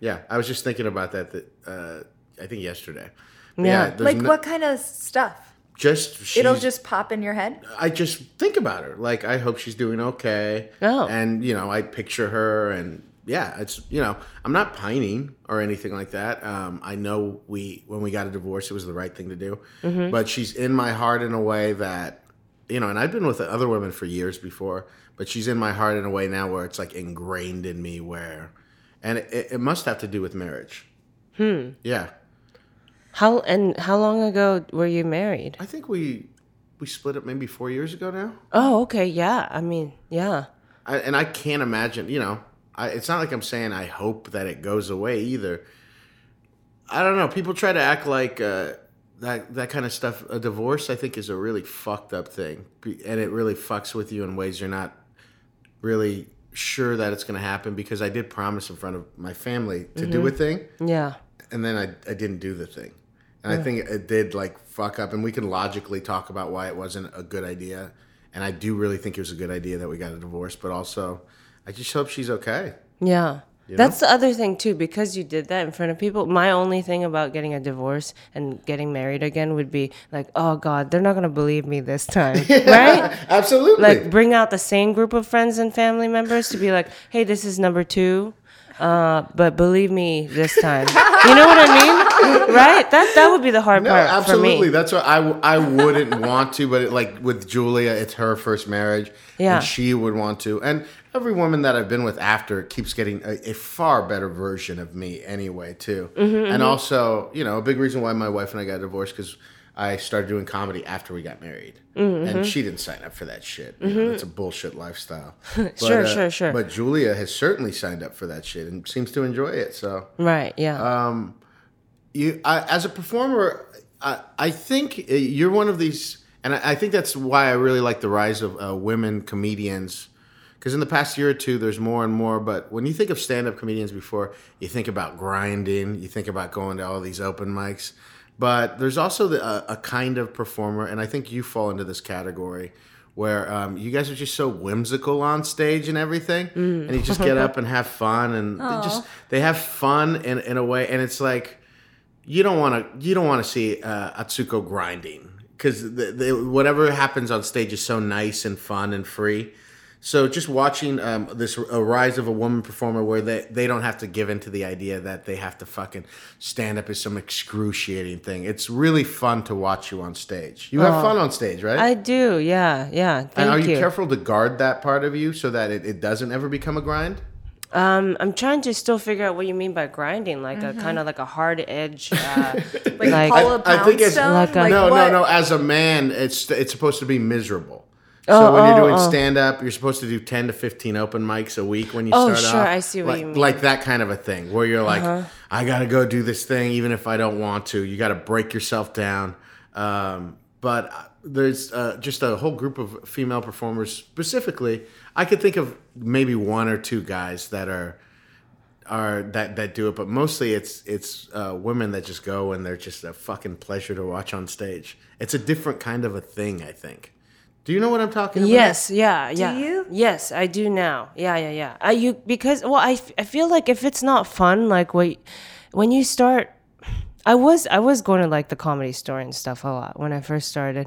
Yeah, I was just thinking about that. That uh, I think yesterday. But Yeah. Like no- what kind of stuff? Just It'll just pop in your head. I just think about her. Like I hope she's doing okay. Oh. And you know, I picture her and yeah, it's you know, I'm not pining or anything like that. Um, I know we when we got a divorce, it was the right thing to do. Mm-hmm. But she's in my heart in a way that you know, and I've been with other women for years before, but she's in my heart in a way now where it's like ingrained in me. Where, and it, it must have to do with marriage. Hmm. Yeah, How and how long ago were you married? I think we we split up maybe four years ago now. Oh, okay. Yeah. I mean, yeah. I, and I can't imagine, you know, I, it's not like I'm saying I hope that it goes away either. I don't know. People try to act like uh, that that kind of stuff. A divorce, I think, is a really fucked up thing, and it really fucks with you in ways you're not really sure that it's going to happen. Because I did promise in front of my family to do a thing, Yeah. and then I, I didn't do the thing. And I think it did like fuck up. And we can logically talk about why it wasn't a good idea. And I do really think it was a good idea that we got a divorce. But also, I just hope she's okay. Yeah. That's the other thing too, because you did that in front of people. My only thing about getting a divorce and getting married again would be like, oh God, they're not gonna believe me this time, right? Absolutely. Like bring out the same group of friends and family members to be like, hey, this is number two, uh, but believe me this time. You know what I mean, right? That that would be the hard no, part absolutely. for me. That's what I wouldn't want to. But it, like with Julia, it's her first marriage. Yeah. And she would want to. And every woman that I've been with after keeps getting a, a far better version of me anyway, too. Mm-hmm, and also, you know, a big reason why my wife and I got divorced because I started doing comedy after we got married. Mm-hmm, And she didn't sign up for that shit. You know, it's a bullshit lifestyle. But, Sure, sure, sure. But Julia has certainly signed up for that shit and seems to enjoy it. So Right? Yeah. Uh, you I, as a performer I, I think uh, you're one of these and I, I think that's why i really like the rise of uh, women comedians because in the past year or two there's more and more but when you think of stand-up comedians before you think about grinding you think about going to all these open mics but there's also the, uh, a kind of performer and i think you fall into this category where um, you guys are just so whimsical on stage and everything and you just get up and have fun and they just they have fun in, in a way and it's like you don't want to you don't want to see uh, Atsuko grinding because whatever happens on stage is so nice and fun and free. So just watching um, this a rise of a woman performer where they, they don't have to give in to the idea that they have to fucking stand up as some excruciating thing. It's really fun to watch you on stage. You have fun on stage, right? I do. Yeah. Yeah. Thank and are you, you. careful to guard that part of you so that it, it doesn't ever become a grind? Um, I'm trying to still figure out what you mean by grinding, like a kind of like a hard edge. Uh, Like, Like- I- I think it's- Like a- no, what? no, no. As a man, it's it's supposed to be miserable. So when you're doing stand up, you're supposed to do 10 to 15 open mics a week when you Oh, start sure, off. I see what like, you mean. Uh-huh. Like that kind of a thing where you're like, I got to go do this thing even if I don't want to. You got to break yourself down. Um, but uh, there's uh, just a whole group of female performers specifically. I could think of maybe one or two guys that are are that that do it, but mostly it's it's uh, women that just go and they're just a fucking pleasure to watch on stage. It's a different kind of a thing, I think. Do you know what I'm talking about? yes. Yeah. Yeah. Do you? Yes, I do now. Yeah. Yeah. Yeah. I you because well, I, I feel like if it's not fun, like what when you start. I was I was going to like the comedy store and stuff a lot when I first started,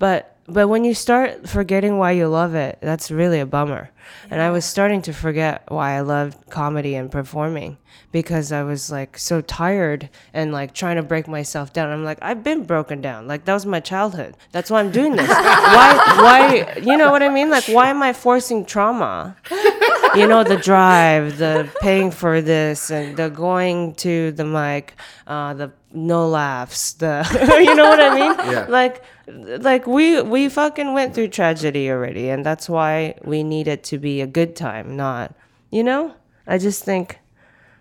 but but when you start forgetting why you love it, that's really a bummer. And I was starting to forget why I loved comedy and performing because I was like so tired and like trying to break myself down. I'm like I've been broken down. Like that was my childhood. That's why I'm doing this. why why you know what I mean? Like why am I forcing trauma? you know the drive the paying for this and the going to the mic uh, the no laughs the you know what i mean Yeah. like like we we fucking went through tragedy already and that's why we need it to be a good time not you know i just think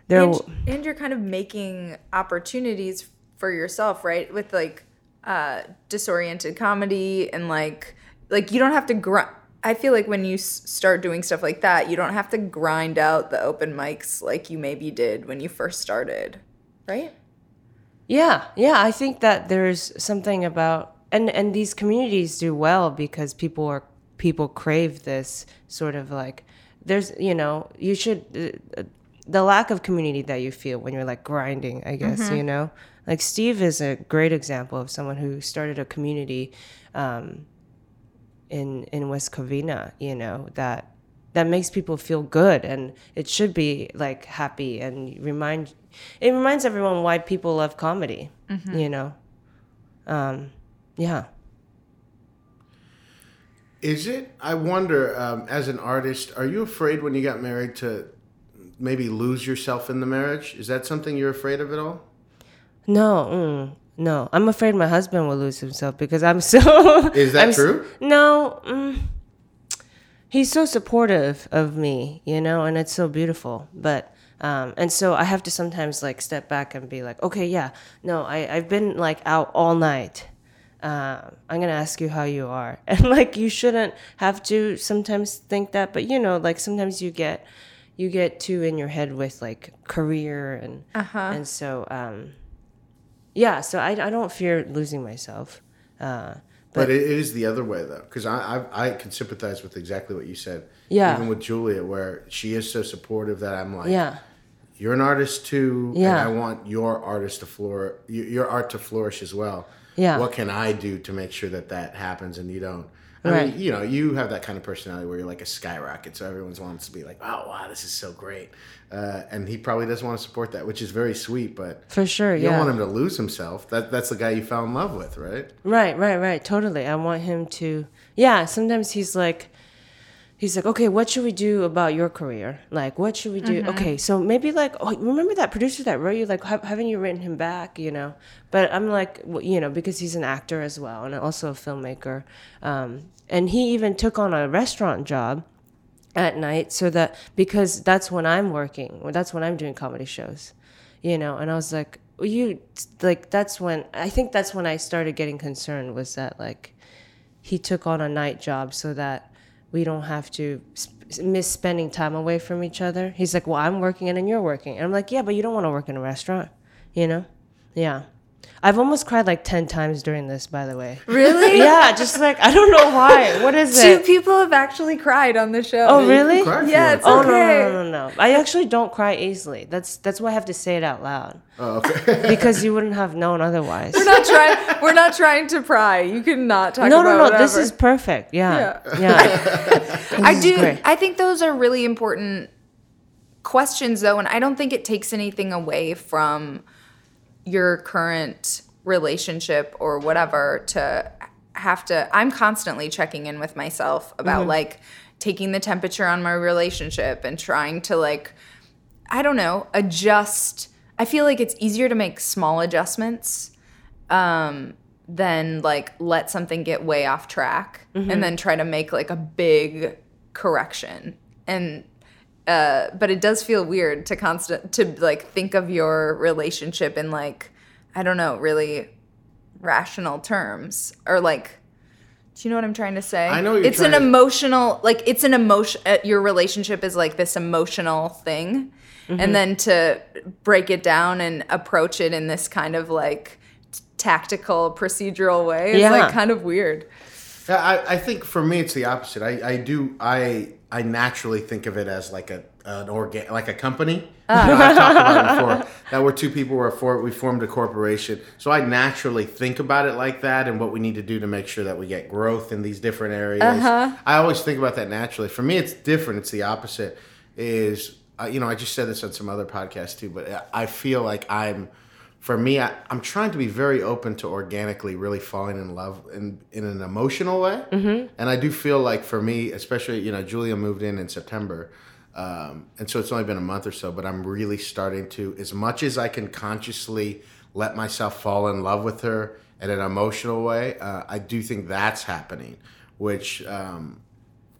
there and, and you're kind of making opportunities for yourself right with like uh, disoriented comedy and like like you don't have to grind. I feel like when you start doing stuff like that, you don't have to grind out the open mics like you maybe did when you first started, right? Yeah, yeah. I think that there's something about and and these communities do well because people are people crave this sort of like there's you know you should uh, the lack of community that you feel when you're like grinding i guess you know like steve is a great example of someone who started a community um, in in west covina you know that that makes people feel good and it should be like happy and remind it reminds everyone why people love comedy you know um yeah Is it? I wonder. Um, as an artist, are you afraid when you got married to maybe lose yourself in the marriage? Is that something you're afraid of at all? no mm, no i'm afraid my husband will lose himself because i'm so Is that I'm s- true? no mm, he's so supportive of me you know and it's so beautiful but um, and so i have to sometimes like step back and be like okay yeah no I, i've been like out all night. Uh, i'm gonna ask you how you are. And like you shouldn't have to sometimes think that but you know like sometimes you get you get too in your head with like career and and so um yeah so i, I don't fear losing myself uh But it, it is the other way though, because I, I I can sympathize with exactly what you said. Yeah. Even with Julia, where she is so supportive that I'm like, yeah you're an artist too, Yeah. and I want your artist to flourish, your art to flourish as well. Yeah. What can I do to make sure that that happens and you don't? I Right. mean, you know, you have that kind of personality where you're like a skyrocket, so everyone wants to be like, "Oh, wow, this is so great," uh, and he probably doesn't want to support that, which is very sweet. But for sure you yeah don't want him to lose himself. That that's the guy you fell in love with, right? Right, right, right. Totally. I want him to. Yeah. Sometimes he's like, he's like, okay, what should we do about your career? Like, what should we do? Okay, so maybe like, oh, remember that producer that wrote you? Like, ha- haven't you written him back? You know. But I'm like, you know, because he's an actor as well and also a filmmaker. Um, and he even took on a restaurant job at night so that because that's when I'm working, that's when I'm doing comedy shows, you know. And I was like, you like that's when I think that's when I started getting concerned was that like he took on a night job so that we don't have to sp- miss spending time away from each other. He's like, well, I'm working and then you're working, and I'm like, yeah, but you don't want to work in a restaurant, you know? Yeah. I've almost cried like 10 times during this, by the way. Really? Yeah, just like, I don't know why. What is Two it? people have actually cried on the show. Oh, really? Cry if you Yeah, want it's. Oh okay. no, no, no, no, no! I actually don't cry easily. That's that's why I have to say it out loud Oh, okay. because you wouldn't have known otherwise. We're not trying. We're not trying to pry. You cannot talk no, about no, no! This is perfect. Yeah, yeah. I do. great. I think those are really important questions, though, and I don't think it takes anything away from your current relationship or whatever to have to. I'm constantly checking in with myself about Mm-hmm. like taking the temperature on my relationship and trying to like, I don't know, adjust. I feel like it's easier to make small adjustments um, than like let something get way off track and then try to make like a big correction. And uh, but it does feel weird to constant to like think of your relationship in like I don't know, really rational terms or like. Do you know what I'm trying to say? I know what you're it's an to- emotional, like it's an emotion. Uh, your relationship is like this emotional thing, Mm-hmm. and then to break it down and approach it in this kind of like tactical, procedural way is Yeah. like kind of weird. Yeah, I, I think for me it's the opposite. I, I do I I naturally think of it as like a an organ like a company. Ah. You know, I've talked about it before. That we're two people were for we formed a corporation. So I naturally think about it like that and what we need to do to make sure that we get growth in these different areas. Uh-huh. I always think about that naturally. For me it's different. It's the opposite. Is uh, you know I just said this on some other podcasts too, but I feel like I'm for me, I, I'm trying to be very open to organically really falling in love in, in an emotional way. Mm-hmm. And I do feel like for me, especially, you know, Julia moved in in September. Um, and so it's only been a month or so, but I'm really starting to, as much as I can consciously let myself fall in love with her in an emotional way, uh, I do think that's happening, which um,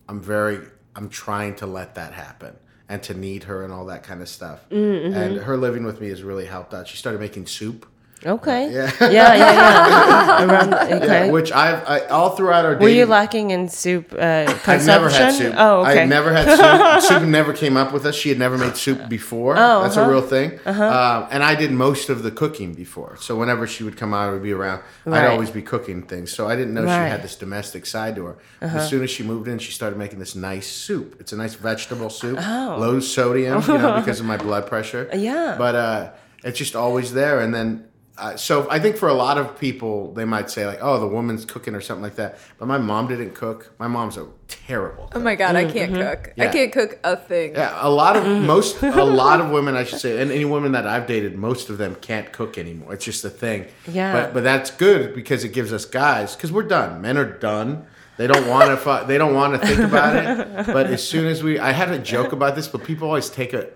I'm very, I'm trying to let that happen and to need her and all that kind of stuff. Mm-hmm. And her living with me has really helped out. She started making soup. Okay. Yeah. Yeah, yeah, yeah. Around, okay. Yeah, which I've I, all throughout our Were you lacking in soup uh, consumption? I've never had soup. Oh, okay. I never had soup. soup never came up with us. She had never made soup before. Oh, That's uh-huh. a real thing. Um, and I did most of the cooking before. So whenever she would come out or be around, Right. I'd always be cooking things. So I didn't know she Right. Uh-huh. had this domestic side to her. Uh-huh. As soon as she moved in, she started making this nice soup. It's a nice vegetable soup, oh. low sodium, you know, because of my blood pressure. Yeah. But uh, it's just always there. And then, uh, so I think for a lot of people, they might say like, "Oh, the woman's cooking" or something like that. But my mom didn't cook. My mom's a terrible. Oh my god, I can't cook. I can't cook a thing. Yeah, a lot of most, a lot of women, I should say, and any women that I've dated, most of them can't cook anymore. It's just a thing. Yeah. But but that's good because it gives us guys, because we're done. Men are done. They don't want to. They don't want to think about it. But as soon as we, I had a joke about this, but people always take a,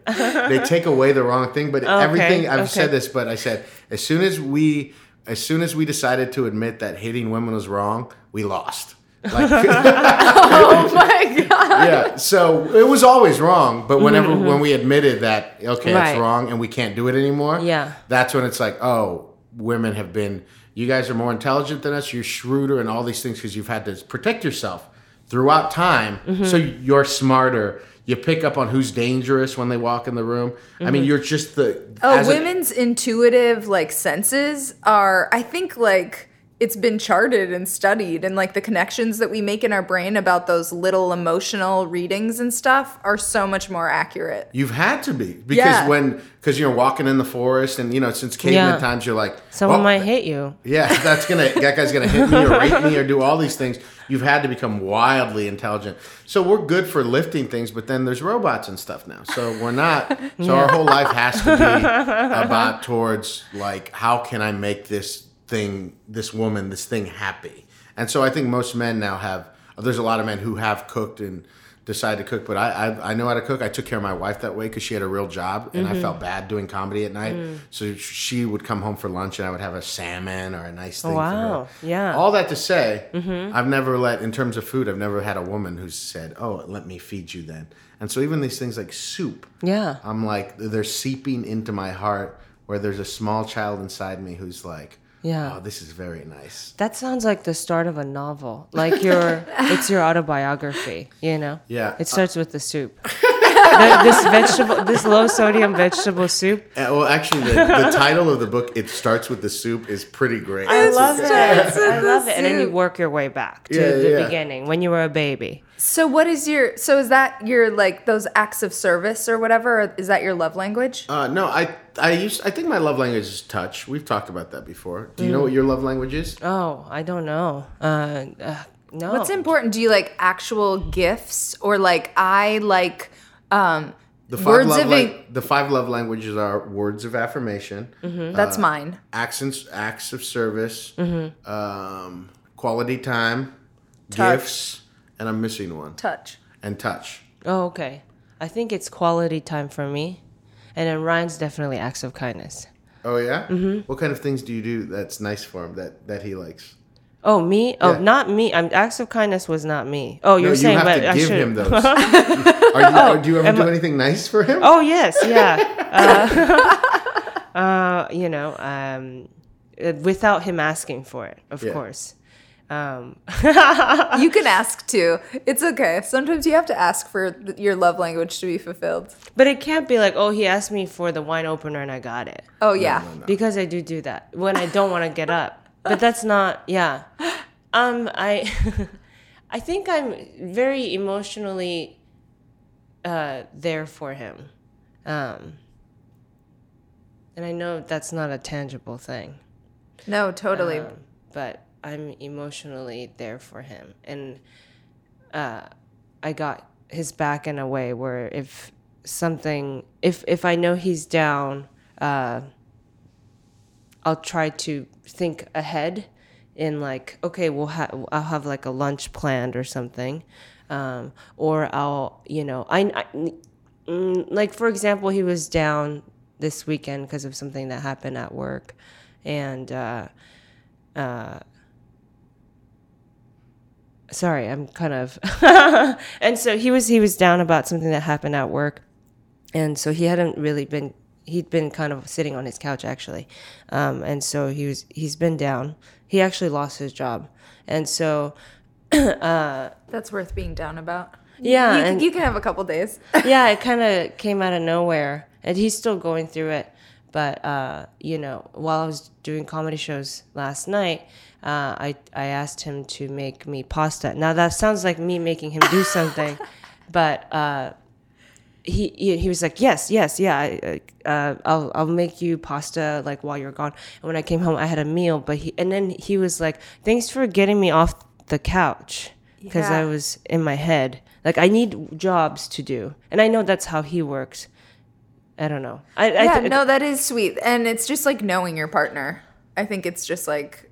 they take away the wrong thing. But everything I've okay. said this, but I said as soon as we, as soon as we decided to admit that hitting women was wrong, we lost. Like, Oh my god. yeah. So it was always wrong, but whenever when we admitted that okay, Mm-hmm, Right. it's wrong and we can't do it anymore, Yeah. that's when it's like, oh, women have been. You guys are more intelligent than us. You're shrewder and all these things because you've had to protect yourself throughout time. Mm-hmm. So you're smarter. You pick up on who's dangerous when they walk in the room. I Mm-hmm. mean, you're just the. Oh, as a- women's intuitive like senses are I think like it's been charted and studied and like the connections that we make in our brain about those little emotional readings and stuff are so much more accurate. You've had to be because Yeah. when because you're walking in the forest and you know since caveman Yeah. times you're like Someone "Oh, might hit you. Yeah, that's gonna that guy's gonna hit me or rape me or do all these things. You've had to become wildly intelligent. So we're good for lifting things, but then there's robots and stuff now. So we're not. So our whole life has to be about towards like how can I make this thing, this woman, this thing happy. And so I think most men now have. There's a lot of men who have cooked and decide to cook, but I, I I know how to cook. I took care of my wife that way because she had a real job, and I mm-hmm. felt bad doing comedy at night. Mm. So she would come home for lunch, and I would have a salmon or a nice oh, thing. Wow, For her. yeah. All that to say, mm-hmm. I've never let, in terms of food, I've never had a woman who's said, "Oh, let me feed you." Then, and so even these things like soup, Yeah. I'm like they're seeping into my heart, where there's a small child inside me who's like, Yeah. oh, this is very nice." That sounds like the start of a novel. Like your, it's your autobiography. You know. Yeah. It starts with the soup. The- this vegetable, this low sodium vegetable soup. Uh, well, actually, the, the title of the book, "It Starts with the Soup," is pretty great. I love it. starts I love the it. And then you work your way back to Yeah, the yeah. beginning when you were a baby. So what is your so is that your like those acts of service or whatever? Or is that your love language? Uh, no, I I used I think my love language is touch. We've talked about that before. Do you know what your love language is? Oh, I don't know. Uh, uh, no. What's important? Do you like actual gifts or like I like um The five words love of lang- en- the five love languages are words of affirmation, that's mine. actions acts of service, um, quality time, Touch. gifts, and I'm missing one. Touch. And touch. Oh, okay. I think it's quality time for me. And then Ryan's definitely acts of kindness. Oh yeah. Mm-hmm. What kind of things do you do that's nice for him that that he likes? Oh, me? Oh, Yeah. not me. I'm, acts of kindness was not me. Oh, you're no, saying, you have but to I give should. him those. are you, do you ever do I- anything nice for him? Oh yes, yeah. Uh, uh, you know, um, uh, without him asking for it, of Yeah. course. Um, You can ask too. It's okay. Sometimes you have to ask for th- your love language to be fulfilled. but it can't be like, oh, he asked me for the wine opener and I got it, Oh yeah. because I do do that when I don't want to get up. But that's not, yeah. Um, I, I think I'm very emotionally uh, there for him, um, and I know that's not a tangible thing. No, totally. Um, but I'm emotionally there for him, and uh, I got his back in a way where if something, if if I know he's down, uh, I'll try to think ahead, in like, okay, we'll have I'll have like a lunch planned or something, um, or I'll you know I. I mm, like for example, he was down this weekend because of something that happened at work, and uh, uh, sorry, I'm kind of, and so he was he was down about something that happened at work, and so he hadn't really been he'd been kind of sitting on his couch actually, um, and so he was he's been down. He actually lost his job, and so That's worth being down about. Yeah, You, and- you can have a couple days. yeah, it kind of came out of nowhere, and he's still going through it. But uh, you know, while I was doing comedy shows last night, uh, I I asked him to make me pasta. Now that sounds like me making him do something, but uh, he, he he was like, yes, yes, yeah, I, uh, I'll I'll make you pasta like while you're gone. And when I came home, I had a meal, but he and then he was like, thanks for getting me off the couch because I was in my head. Like I need jobs to do, and I know that's how he works. I don't know. I, I yeah, th- no, that is sweet. And it's just like knowing your partner. I think it's just like,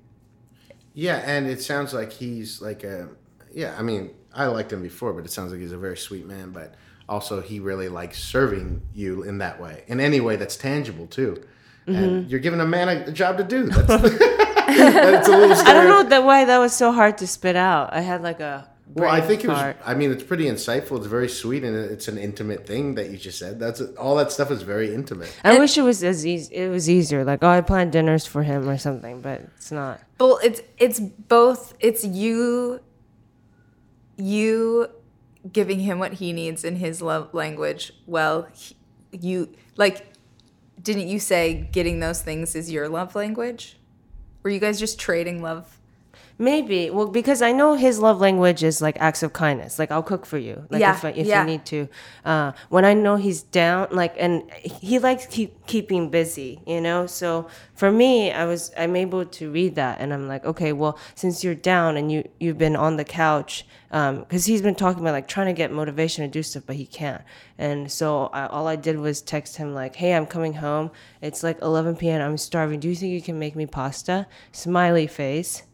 Yeah, and it sounds like he's like a yeah. I mean, I liked him before, but it sounds like he's a very sweet man. But also, he really likes serving you in that way, in any way that's tangible too. Mm-hmm. And you're giving a man a, a job to do. That's, that's a little. I don't know that why that was so hard to spit out. I had like a Well, I brain think it was. I mean, it's pretty insightful. It's very sweet, and it's an intimate thing that you just said. That's all. That stuff is very intimate. I wish it was as easy. It was easier. Like, oh, I planned dinners for him or something, but it's not. well, it's it's both. It's you, you giving him what he needs in his love language. Well, he, you like, didn't you say getting those things is your love language? Were you guys just trading love? Maybe. Well, because I know his love language is like acts of kindness. Like I'll cook for you. Like Yeah, if, I, if yeah. you need to. Uh, when I know he's down, like, and he likes keep keeping busy, you know. So for me, I was I'm able to read that, and I'm like, okay, well, since you're down and you you've been on the couch, because he's been talking about like trying to get motivation to do stuff, but he can't. And so I, all I did was text him like, hey, I'm coming home. It's like 11 p.m. I'm starving. Do you think you can make me pasta? Smiley face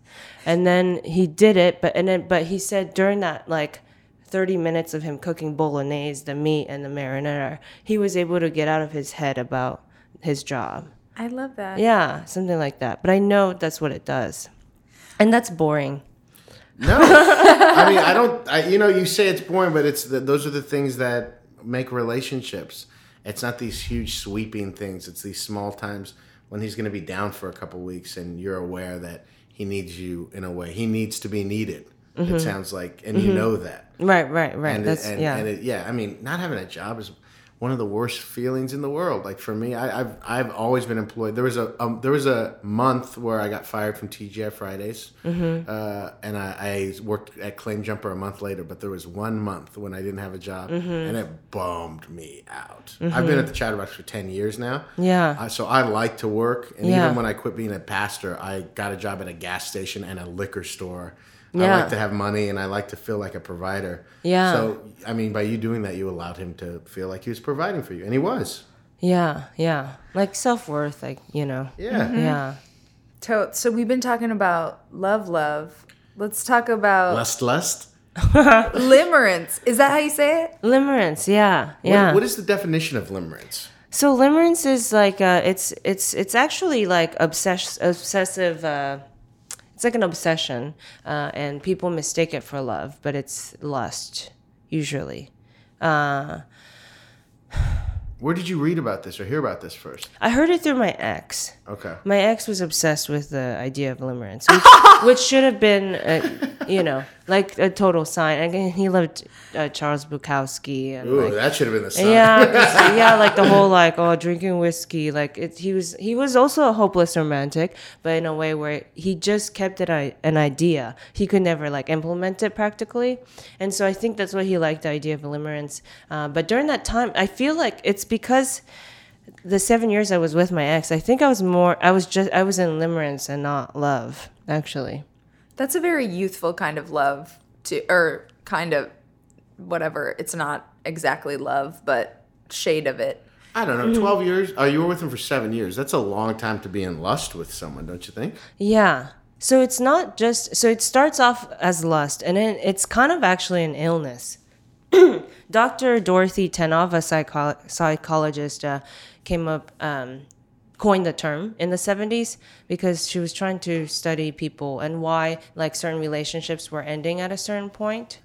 and then he did it but and then but he said during that like 30 minutes of him cooking bolognese the meat and the marinara he was able to get out of his head about his job I love that. yeah something like that but i know that's what it does and that's boring No, I mean, I don't. I, you know, you say it's boring, but it's the, those are the things that make relationships. It's not these huge sweeping things. It's these small times when he's going to be down for a couple weeks, and you're aware that he needs you in a way. He needs to be needed. It mm-hmm. sounds like, and you mm-hmm. know that. right right right And that's it, and, yeah and it, yeah. I mean, not having a job is one of the worst feelings in the world. Like for me, I, I've I've always been employed. There was a um, there was a month where I got fired from TGI Fridays, Mm-hmm. uh, and I, I worked at Claim Jumper a month later. But there was one month when I didn't have a job, Mm-hmm. and it bummed me out. I've been at the Chatterbox for ten years now. Yeah. uh, so I like to work, and Yeah. even when I quit being a pastor, I got a job at a gas station and a liquor store. I like to have money, and I like to feel like a provider. Yeah. So I mean, by you doing that, you allowed him to feel like he was providing for you, and he was. yeah yeah like self-worth like you know Yeah. yeah Totes. So we've been talking about love, love. Let's talk about Lust, lust. limerence. Is that how you say it? limerence yeah What- yeah what is the definition of limerence? So limerence is like uh, it's it's it's actually like obsess- obsessive. Uh, it's like an obsession, uh, and people mistake it for love, but it's lust usually. Uh, Where did you read about this or hear about this first? I heard it through my ex. Okay. My ex was obsessed with the idea of limerence, which, which should have been, uh, you know, like a total sign. Again, he loved uh, Charles Bukowski and Ooh, like, that should have been the sign. Yeah, yeah, like the whole like oh drinking whiskey, like it, he was he was also a hopeless romantic, but in a way where he just kept it an idea. He could never like implement it practically, and so I think that's why he liked the idea of limerence. Uh, but during that time, I feel like it's because the seven years I was with my ex, I think I was more I was just I was in limerence and not love actually. That's a very youthful kind of love to or kind of whatever. It's not exactly love, but shade of it. I don't know. Mm-hmm. 12 years? Oh, you were with him for seven years. That's a long time to be in lust with someone, don't you think? Yeah. So it's not just so it starts off as lust and then it's kind of actually an illness. Dr. Dorothy Tennov, a psycho- psychologist, uh, came up, um, coined the term in the 70s because she was trying to study people and why like certain relationships were ending at a certain point.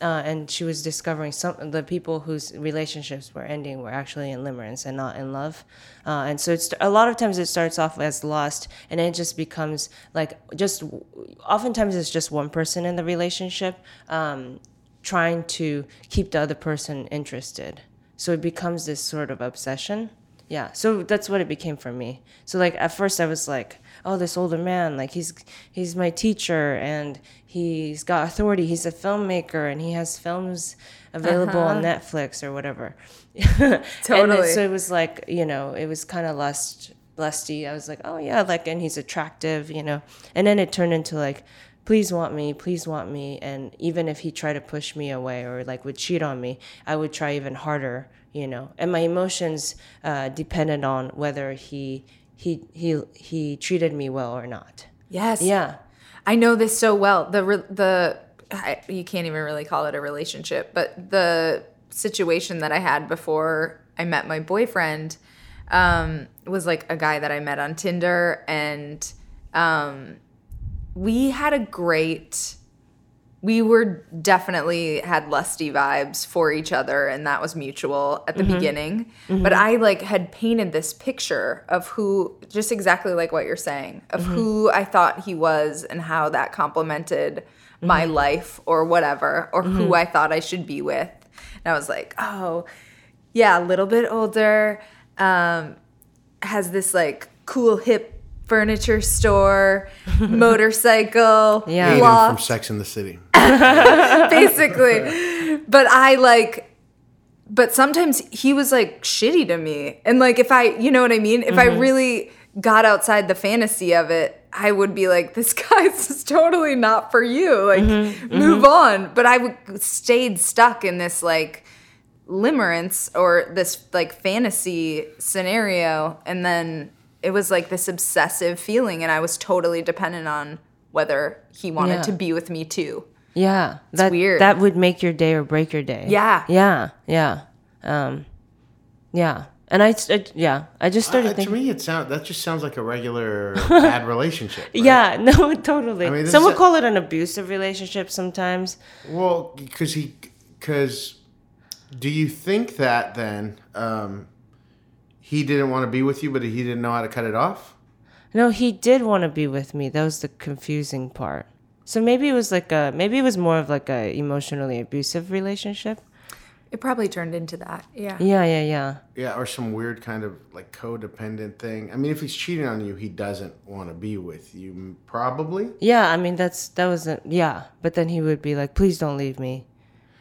uh, and she was discovering some the people whose relationships were ending were actually in limerence and not in love. Uh, and so it's a lot of times it starts off as lust, and it just becomes like just oftentimes it's just one person in the relationship um, trying to keep the other person interested. So it becomes this sort of obsession. Yeah, so that's what it became for me. So like at first I was like, oh, this older man, like he's he's my teacher and he's got authority. He's a filmmaker and he has films available on uh-huh. Netflix or whatever. Totally. then, so it was like you know it was kind of lust lusty. I was like, oh yeah, like and he's attractive, you know. And then it turned into like. Please want me, please want me, and even if he tried to push me away or like would cheat on me, I would try even harder, you know. And my emotions uh, depended on whether he he he he treated me well or not. Yes. Yeah. I know this so well. The re- the I, you can't even really call it a relationship, but the situation that I had before I met my boyfriend um, was like a guy that I met on Tinder, and um, we had a great. We were definitely had lusty vibes for each other, and that was mutual at the mm-hmm. beginning. Mm-hmm. But I like had painted this picture of who, just exactly like what you're saying, of mm-hmm. who I thought he was and how that complemented my life or whatever, or who I thought I should be with. And I was like, oh, yeah, a little bit older, um, has this like cool hip furniture store, motorcycle, Yeah. Aidan from Sex in the City. basically. But I like, but sometimes he was like shitty to me. And like, if I, you know what I mean? If I mm-hmm. really got outside the fantasy of it, I would be like, this guy's just totally not for you. Like, mm-hmm. move mm-hmm. on. But I would stayed stuck in this like limerence or this like fantasy scenario. And then it was like this obsessive feeling. And I was totally dependent on whether he wanted Yeah. to be with me too. Yeah, that weird. that would make your day or break your day. Yeah. yeah, yeah, um, yeah. And I, I yeah, I just started Uh, to me, it sound that just sounds like a regular bad relationship. right? Yeah, no, totally. mean, Some would a- call it an abusive relationship sometimes. Well, because he, because, do you think that then um, he didn't want to be with you, but he didn't know how to cut it off? No, he did want to be with me. That was the confusing part. So maybe it was like a maybe it was more of like a emotionally abusive relationship. It probably turned into that. Yeah. Yeah, yeah, yeah. Yeah, or some weird kind of like codependent thing. I mean, if he's cheating on you, he doesn't want to be with you, probably. Yeah, I mean that's that wasn't yeah, but then he would be like, "Please don't leave me."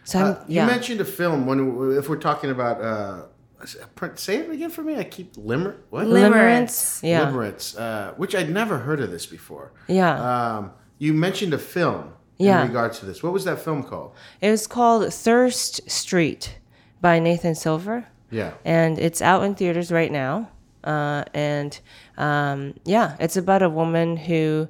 So I'm, Uh, you mentioned a film when if we're talking about uh, say it again for me. I keep limer what Limerence. Yeah. Limerence, uh, which I'd never heard of this before. Yeah. Um, you mentioned a film yeah. in regards to this. What was that film called? It was called Thirst Street by Nathan Silver. Yeah. and it's out in theaters right now. Uh, and um, yeah, it's about a woman who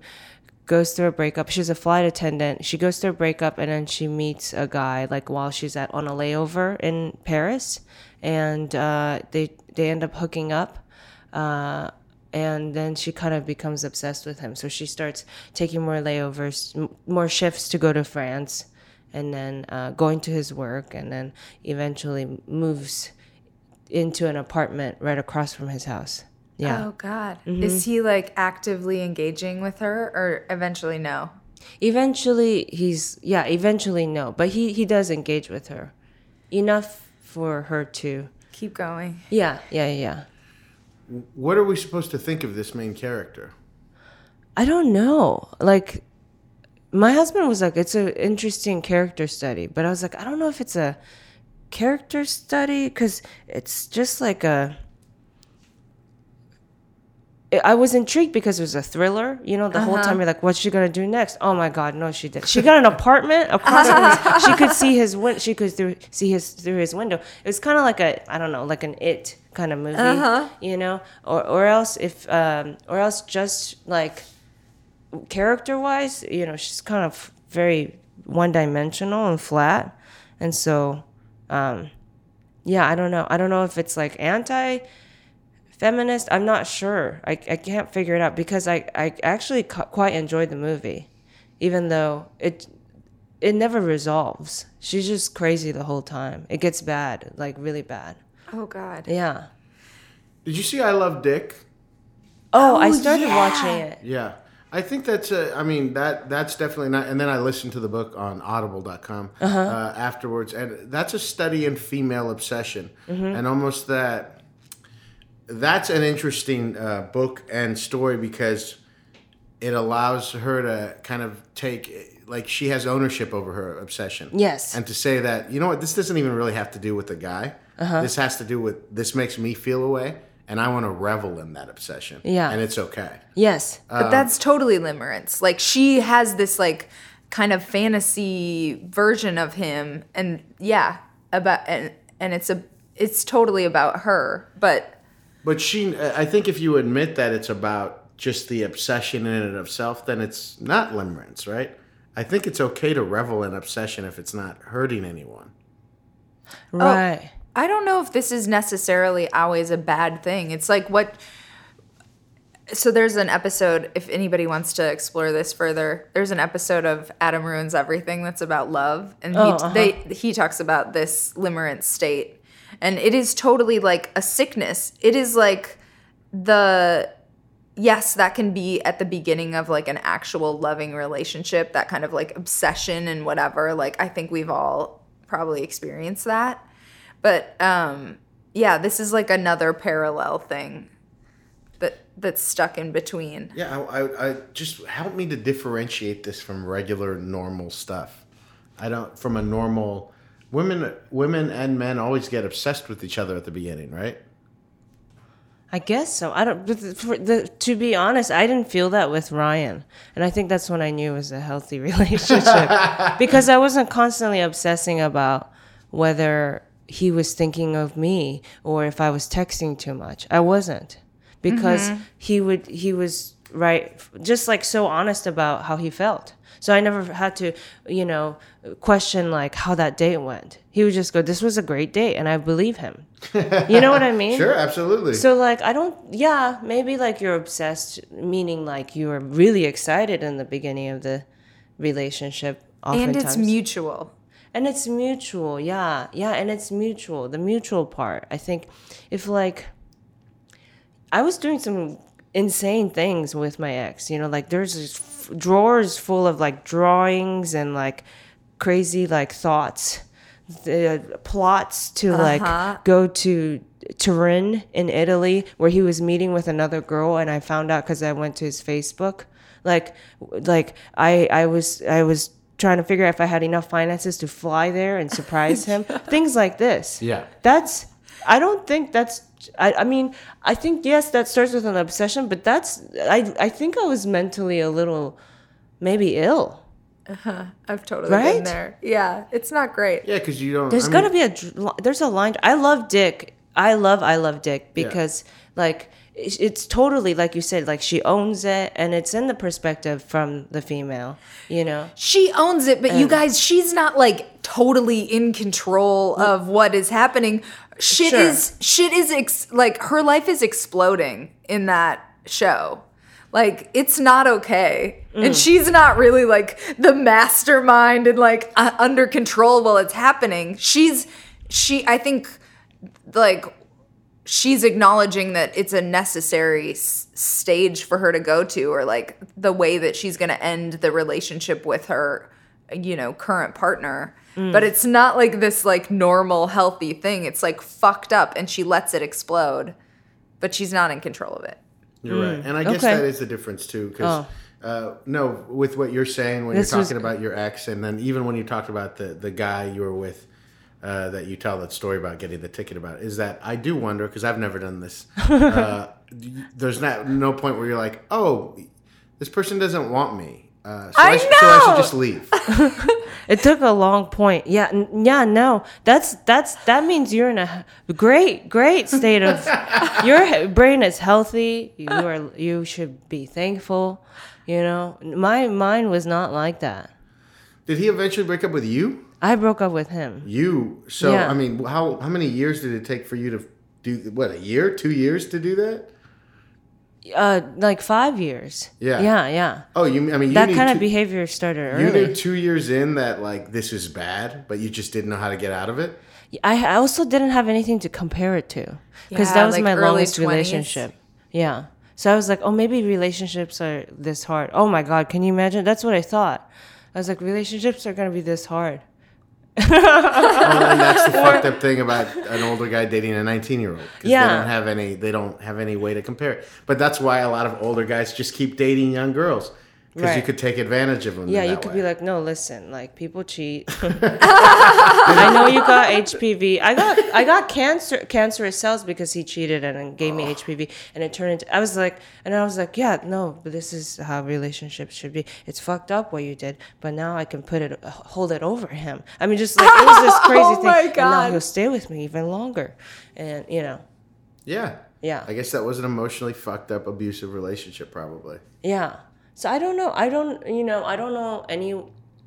goes through a breakup. She's a flight attendant. She goes through a breakup, and then she meets a guy like while she's at on a layover in Paris, and uh, they they end up hooking up. Uh, and then she kind of becomes obsessed with him. So she starts taking more layovers, m- more shifts to go to France, and then uh, going to his work, and then eventually moves into an apartment right across from his house. Yeah. Oh God. Mm-hmm. Is he like actively engaging with her, or eventually no? Eventually, he's yeah. Eventually, no, but he he does engage with her, enough for her to Keep going. yeah yeah yeah. What are we supposed to think of this main character? I don't know. Like, my husband was like, it's an interesting character study, but I was like, I don't know if it's a character study because it's just like a. I- was intrigued because it was a thriller. You know, the whole time you're like, "What's she gonna do next?" Oh my God, no, she did. She got an apartment across. She could see his win. She could through see his through his window. It was kind of like a I don't know, like an it kind of movie. You know, or or else if um or else just like character wise, you know, she's kind of very one dimensional and flat. And so, um, yeah, I don't know. I don't know if it's like anti feminist. I'm not sure. I, I can't figure it out because I, I actually cu- quite enjoyed the movie, even though it it never resolves. She's just crazy the whole time. It gets bad, like really bad. Oh God. Yeah. Did you see I Love Dick? Oh, I Oh, started yeah. watching it. Yeah. I think that's a, I mean that that's definitely not and then I listened to the book on audible.com Uh-huh. uh, afterwards and that's a study in female obsession Mm-hmm. and almost that that's an interesting uh, book and story because it allows her to kind of take like she has ownership over her obsession Yes. and to say that you know what this doesn't even really have to do with the guy Uh-huh. this has to do with this makes me feel away and I want to revel in that obsession Yeah. and it's okay Yes. But that's totally limerence. Like she has this like kind of fantasy version of him, and yeah, about and and it's a it's totally about her. But But she, I think if you admit that it's about just the obsession in and of itself, then it's not limerence, right? I think it's okay to revel in obsession if it's not hurting anyone. Right. I don't know if this is necessarily always a bad thing. It's like what. So there's an episode. If anybody wants to explore this further, there's an episode of Adam ruins everything that's about love, and he Oh, uh-huh. they he talks about this limerence state, and it is totally like a sickness. It is like the yes, that can be at the beginning of like an actual loving relationship, that kind of like obsession and whatever. Like I think we've all probably experienced that. But um yeah, this is like another parallel thing that that's stuck in between. Yeah, I, I, I just help me to differentiate this from regular normal stuff. I don't from a normal women women and men always get obsessed with each other at the beginning, right? I guess so. I don't. But the, for the, to be honest, I didn't feel that with Ryan, and I think that's when I knew it was a healthy relationship because I wasn't constantly obsessing about whether he was thinking of me or if I was texting too much. I wasn't because mm-hmm. he would. He was right, just like so honest about how he felt. So I never had to, you know, question like how that date went. He would just go, "This was a great date," and I believe him. You know what I mean? Sure, absolutely. So like I don't yeah, maybe like you're obsessed meaning like you were really excited in the beginning of the relationship And it's mutual. and it's mutual, yeah. Yeah, and it's mutual. The mutual part. I think if like I was doing some insane things with my ex, you know, like there's this f- drawers full of like drawings and like crazy like thoughts, the plots to like uh-huh. go to Turin in Italy where he was meeting with another girl and I found out cuz I went to his Facebook. Like like I I was I was trying to figure out if I had enough finances to fly there and surprise him. Things like this. Yeah. That's I don't think that's I, I mean, I think yes, that starts with an obsession, but that's I I think I was mentally a little maybe ill. Uh huh. I've totally been there. Yeah, it's not great. yeah, because you don't. There's I got to mean, be a there's a line. I love Dick. I love I love Dick because like it's, it's totally like you said like she owns it and it's in the perspective from the female, you know. She owns it, but you guys, she's not like totally in control of what is happening. Shit Sure. is shit is ex- like her life is exploding in that show. Like it's not okay. And she's not really like the mastermind and like uh, under control while it's happening. She's she I think like she's acknowledging that it's a necessary s- stage for her to go to or like the way that she's going to end the relationship with her you know current partner but it's not like this like normal healthy thing it's like fucked up and she lets it explode but she's not in control of it You're right, and I guess Okay. that is the difference too. Because uh, no, with what you're saying when This you're was- talking about your ex, and then even when you talked about the the guy you were with, uh, that you tell that story about getting the ticket about, is that I do wonder because I've never done this. uh, there's not no point where you're like, oh, this person doesn't want me. Uh, so I sh- So I should just leave. It took a long point. Yeah, n- yeah, no. That's that's that means you're in a great great state of your brain is healthy. You are you should be thankful. You know, my mind was not like that. Did he eventually break up with you? I broke up with him. You. So Yeah. I mean, how how many years did it take for you to do what? A year, two years to do that? Uh, like five years. Yeah. Yeah, yeah. Oh, you. I mean, you That knew kind of two- behavior started You early. knew two years in that like this is bad, but you just didn't know how to get out of it. I I also didn't have anything to compare it to because Yeah, that was like my longest 20s. relationship. Yeah. So I was like, oh, maybe relationships are this hard. Oh my God, can you imagine? That's what I thought. I was like, relationships are gonna be this hard. Well, and that's the fucked up thing about an older guy dating a 19 year old. Because Yeah. they don't have any. They don't have any way to compare it. But that's why a lot of older guys just keep dating young girls because you could take advantage of them. Yeah, you could way. be like, no, listen, like people cheat. I know you got HPV. I got I got cancer cancerous cells because he cheated and gave me HPV and it turned into I was like and I was like, yeah, no, but this is how relationships should be. It's fucked up what you did, but now I can put it hold it over him. I mean just like it was this oh crazy Oh thing. my And now God. he'll stay with me even longer. And you know, Yeah. Yeah. I guess that was an emotionally fucked up, abusive relationship, probably. Yeah. So I don't know. I don't, you know, I don't know any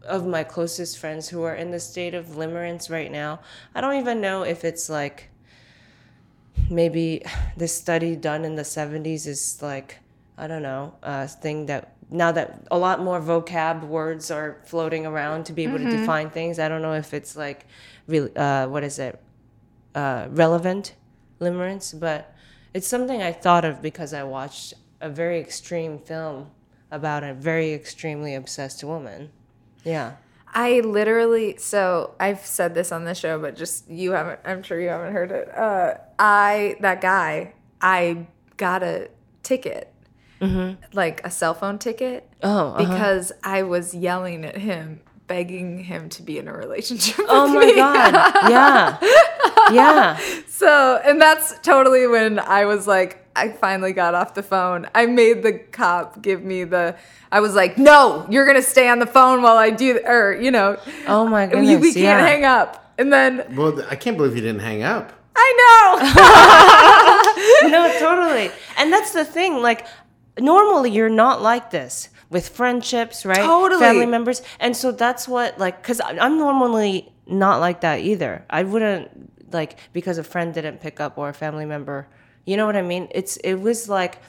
of my closest friends who are in the state of limerence right now. I don't even know if it's like maybe this study done in the 70s is like, I don't know, a thing that now that a lot more vocab words are floating around to be able to define things, I don't know if it's like, really, uh, what is it, uh, relevant limerence, but it's something I thought of because I watched a very extreme film about a very extremely obsessed woman. Yeah. I literally, so I've said this on the show, but just you haven't, I'm sure you haven't heard it. Uh, I, that guy, I got a ticket, like a cell phone ticket, Mm-hmm. Oh, uh-huh. because I was yelling at him, begging him to be in a relationship. Oh my me. god. Yeah. Yeah. So, and that's totally when I was like, I finally got off the phone. I made the cop give me the, I was like, no, you're going to stay on the phone while I do, or, you know, Oh my we, goodness. we can't yeah. hang up. And then Well, I can't believe you didn't hang up. I know. no, totally. And that's the thing. Like, normally you're not like this with friendships, right? Totally. Family members. And so that's what, like, because I'm normally not like that either. I wouldn't, like, because a friend didn't pick up or a family member, you know what I mean? It's, it was like,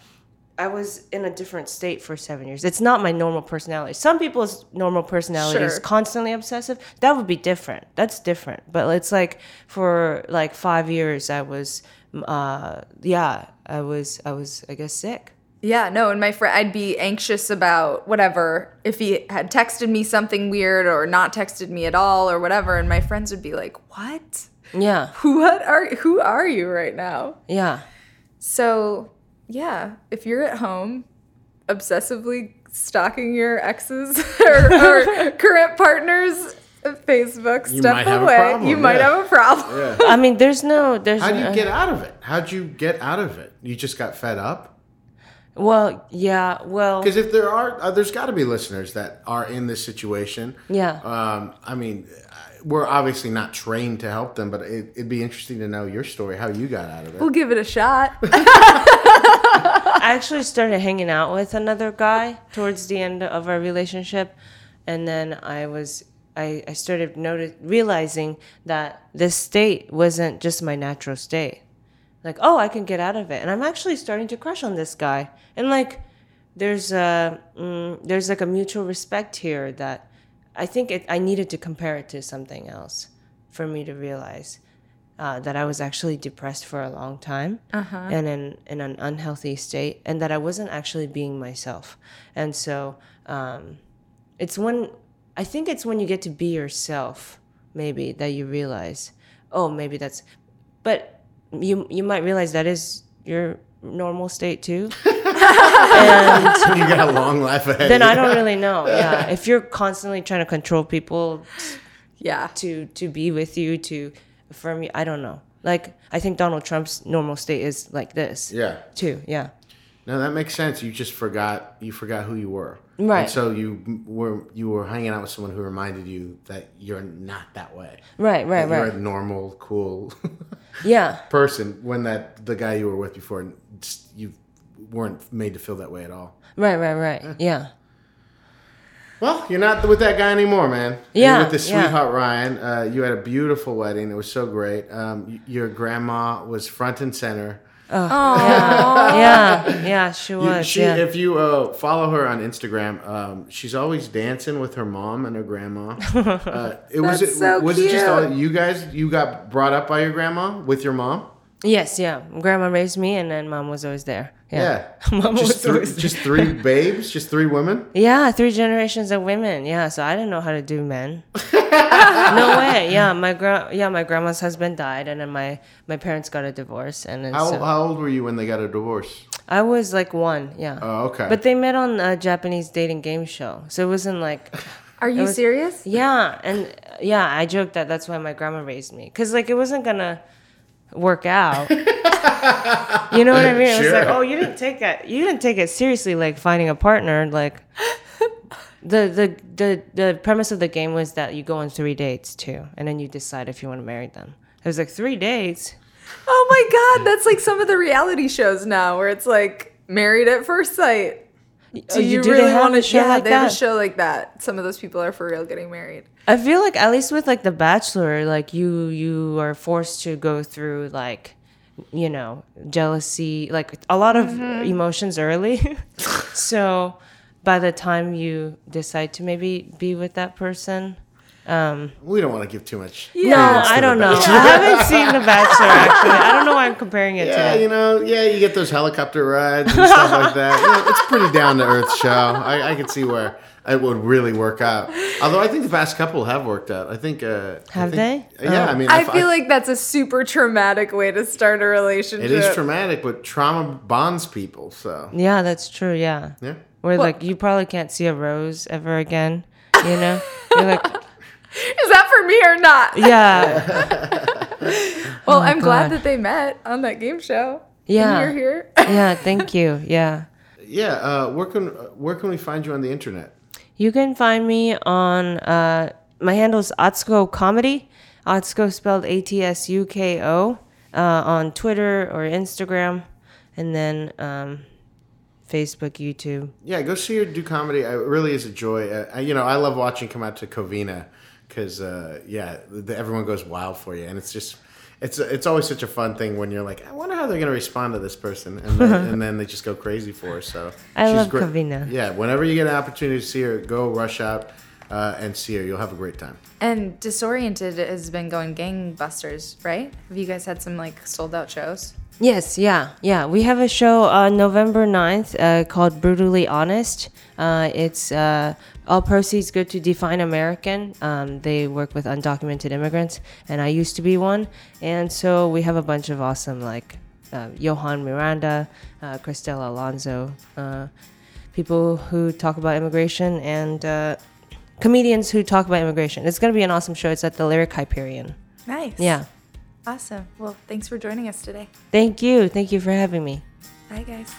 I was in a different state for seven years. It's not my normal personality. Some people's normal personality is constantly obsessive. That would be different. That's different. But it's like for like five years, I was, uh, yeah, I was, I was, I guess, sick. Yeah, no, and my friend, I'd be anxious about whatever if he had texted me something weird or not texted me at all or whatever, and my friends would be like, "What? Yeah, What are who are you right now?" yeah, So, yeah, if you're at home obsessively stalking your exes or, or current partners Facebook, You step might have a away. problem, you might have a problem. Yeah. I mean, there's no, there's. How do you no- get out of it? How'd you get out of it? You just got fed up? Well, yeah, well, Because if there are, uh, there's got to be listeners that are in this situation. yeah. Um, I mean, we're obviously not trained to help them, but it, it'd be interesting to know your story, how you got out of it. We'll give it a shot. I actually started hanging out with another guy towards the end of our relationship, and then I was I, I started notice realizing that this state wasn't just my natural state. Like, oh, I can get out of it, and I'm actually starting to crush on this guy, and like, there's a mm, there's like a mutual respect here that I think it, I needed to compare it to something else for me to realize uh, that I was actually depressed for a long time and in, in an unhealthy state, and that I wasn't actually being myself. And so um, it's when I think it's when you get to be yourself, maybe that you realize, oh, maybe that's, but you you might realize that is your normal state too. and you got a long life ahead. then of I don't really know. Yeah, if you're constantly trying to control people yeah. to to be with you to affirm you. I don't know. Like I think Donald Trump's normal state is like this. Yeah. Too. Yeah. No, that makes sense. You just forgot. You forgot who you were. Right. And so you were you were hanging out with someone who reminded you that you're not that way. Right. Right. That You're Right. a normal, cool Yeah. person. When that the guy you were with before, just, you weren't made to feel that way at all. Right. Right. Right. Yeah. Well, you're not with that guy anymore, man. Yeah, You're with the yeah. sweetheart Ryan. Uh, you had a beautiful wedding. It was so great. Um, your grandma was front and center. Oh, yeah, yeah, she You- was. she, yeah. If you uh, follow her on Instagram, um, she's always dancing with her mom and her grandma. Uh, it was That's it, so was it just all, you guys? You got brought up by your grandma with your mom? Yes, yeah. Grandma raised me, and then mom was always there. Yeah, Yeah, Mom just was three, always just three babes, just three women. Yeah, three generations of women. Yeah, so I didn't know how to do men. no way. Yeah, my gra- yeah, my grandma's husband died, and then my my parents got a divorce, and then How, so how old were you when they got a divorce? I was like one. Yeah. Oh, okay. But they met on a Japanese dating game show, so it wasn't like. Are you serious? Yeah, and yeah, I joked that that's why my grandma raised me, cause like it wasn't gonna work out. you know what I mean? It was like, oh, you didn't take it. You didn't take it seriously, like finding a partner. Like the the the the premise of the game was that you go on three dates too, and then you decide if you want to marry them. It was like three dates. Oh my god, that's like some of the reality shows now where it's like married at first sight. Oh, do Oh, you, do really want to? show Yeah, like they have a show like that. Some of those people are for real getting married. I feel like at least with like The Bachelor, like you you are forced to go through like you know jealousy, like a lot of mm-hmm. emotions early. so by the time you decide to maybe be with that person, we don't want to give too much. no, to I don't know. I haven't seen The Bachelor actually. I don't know why I'm comparing it Yeah, to. you know, yeah, you get those helicopter rides and stuff like that. Yeah, it's pretty down to earth show. I, I can see where it would really work out. Although I think the past couple have worked out. I think. Uh, I Have think- they? Yeah, I mean, I f- feel like that's a super traumatic way to start a relationship. it is traumatic, but trauma bonds people. So Yeah, that's true. Yeah. yeah. Where like you probably can't see a rose ever again. You know, you're like, Is that for me or not? yeah, Well, I'm glad that they met on that game show. Yeah. And you're here. yeah. Thank you. Yeah. Yeah, uh, where can where can we find you on the internet? You can find me on uh, my handle is Atsuko Comedy. Atsuko spelled A T S U K O uh, on Twitter or Instagram, and then um, Facebook, YouTube. Yeah, go see her do comedy. It really is a joy. Uh, I- you know, I love watching come out to Covina because uh, yeah, the, everyone goes wild for you, and it's just. It's, it's always such a fun thing when you're like, I wonder how they're going to respond to this person. And then, and then they just go crazy for her. So I she's love great. Covina. Yeah, whenever you get an opportunity to see her, go rush out uh, and see her. You'll have a great time. And Disoriented has been going gangbusters, right? Have you guys had some like sold out shows? Yes, yeah, yeah. We have a show on November 9th uh, called Brutally Honest. Uh, it's uh, all proceeds go to Define American. Um, they work with undocumented immigrants, and I used to be one. And so we have a bunch of awesome, like uh, Johan Miranda, uh, Cristela Alonzo, uh, people who talk about immigration, and uh, comedians who talk about immigration. It's going to be an awesome show. It's at the Lyric Hyperion. Nice. Yeah. Awesome. Well, thanks for joining us today. Thank you. Thank you for having me. Bye, guys.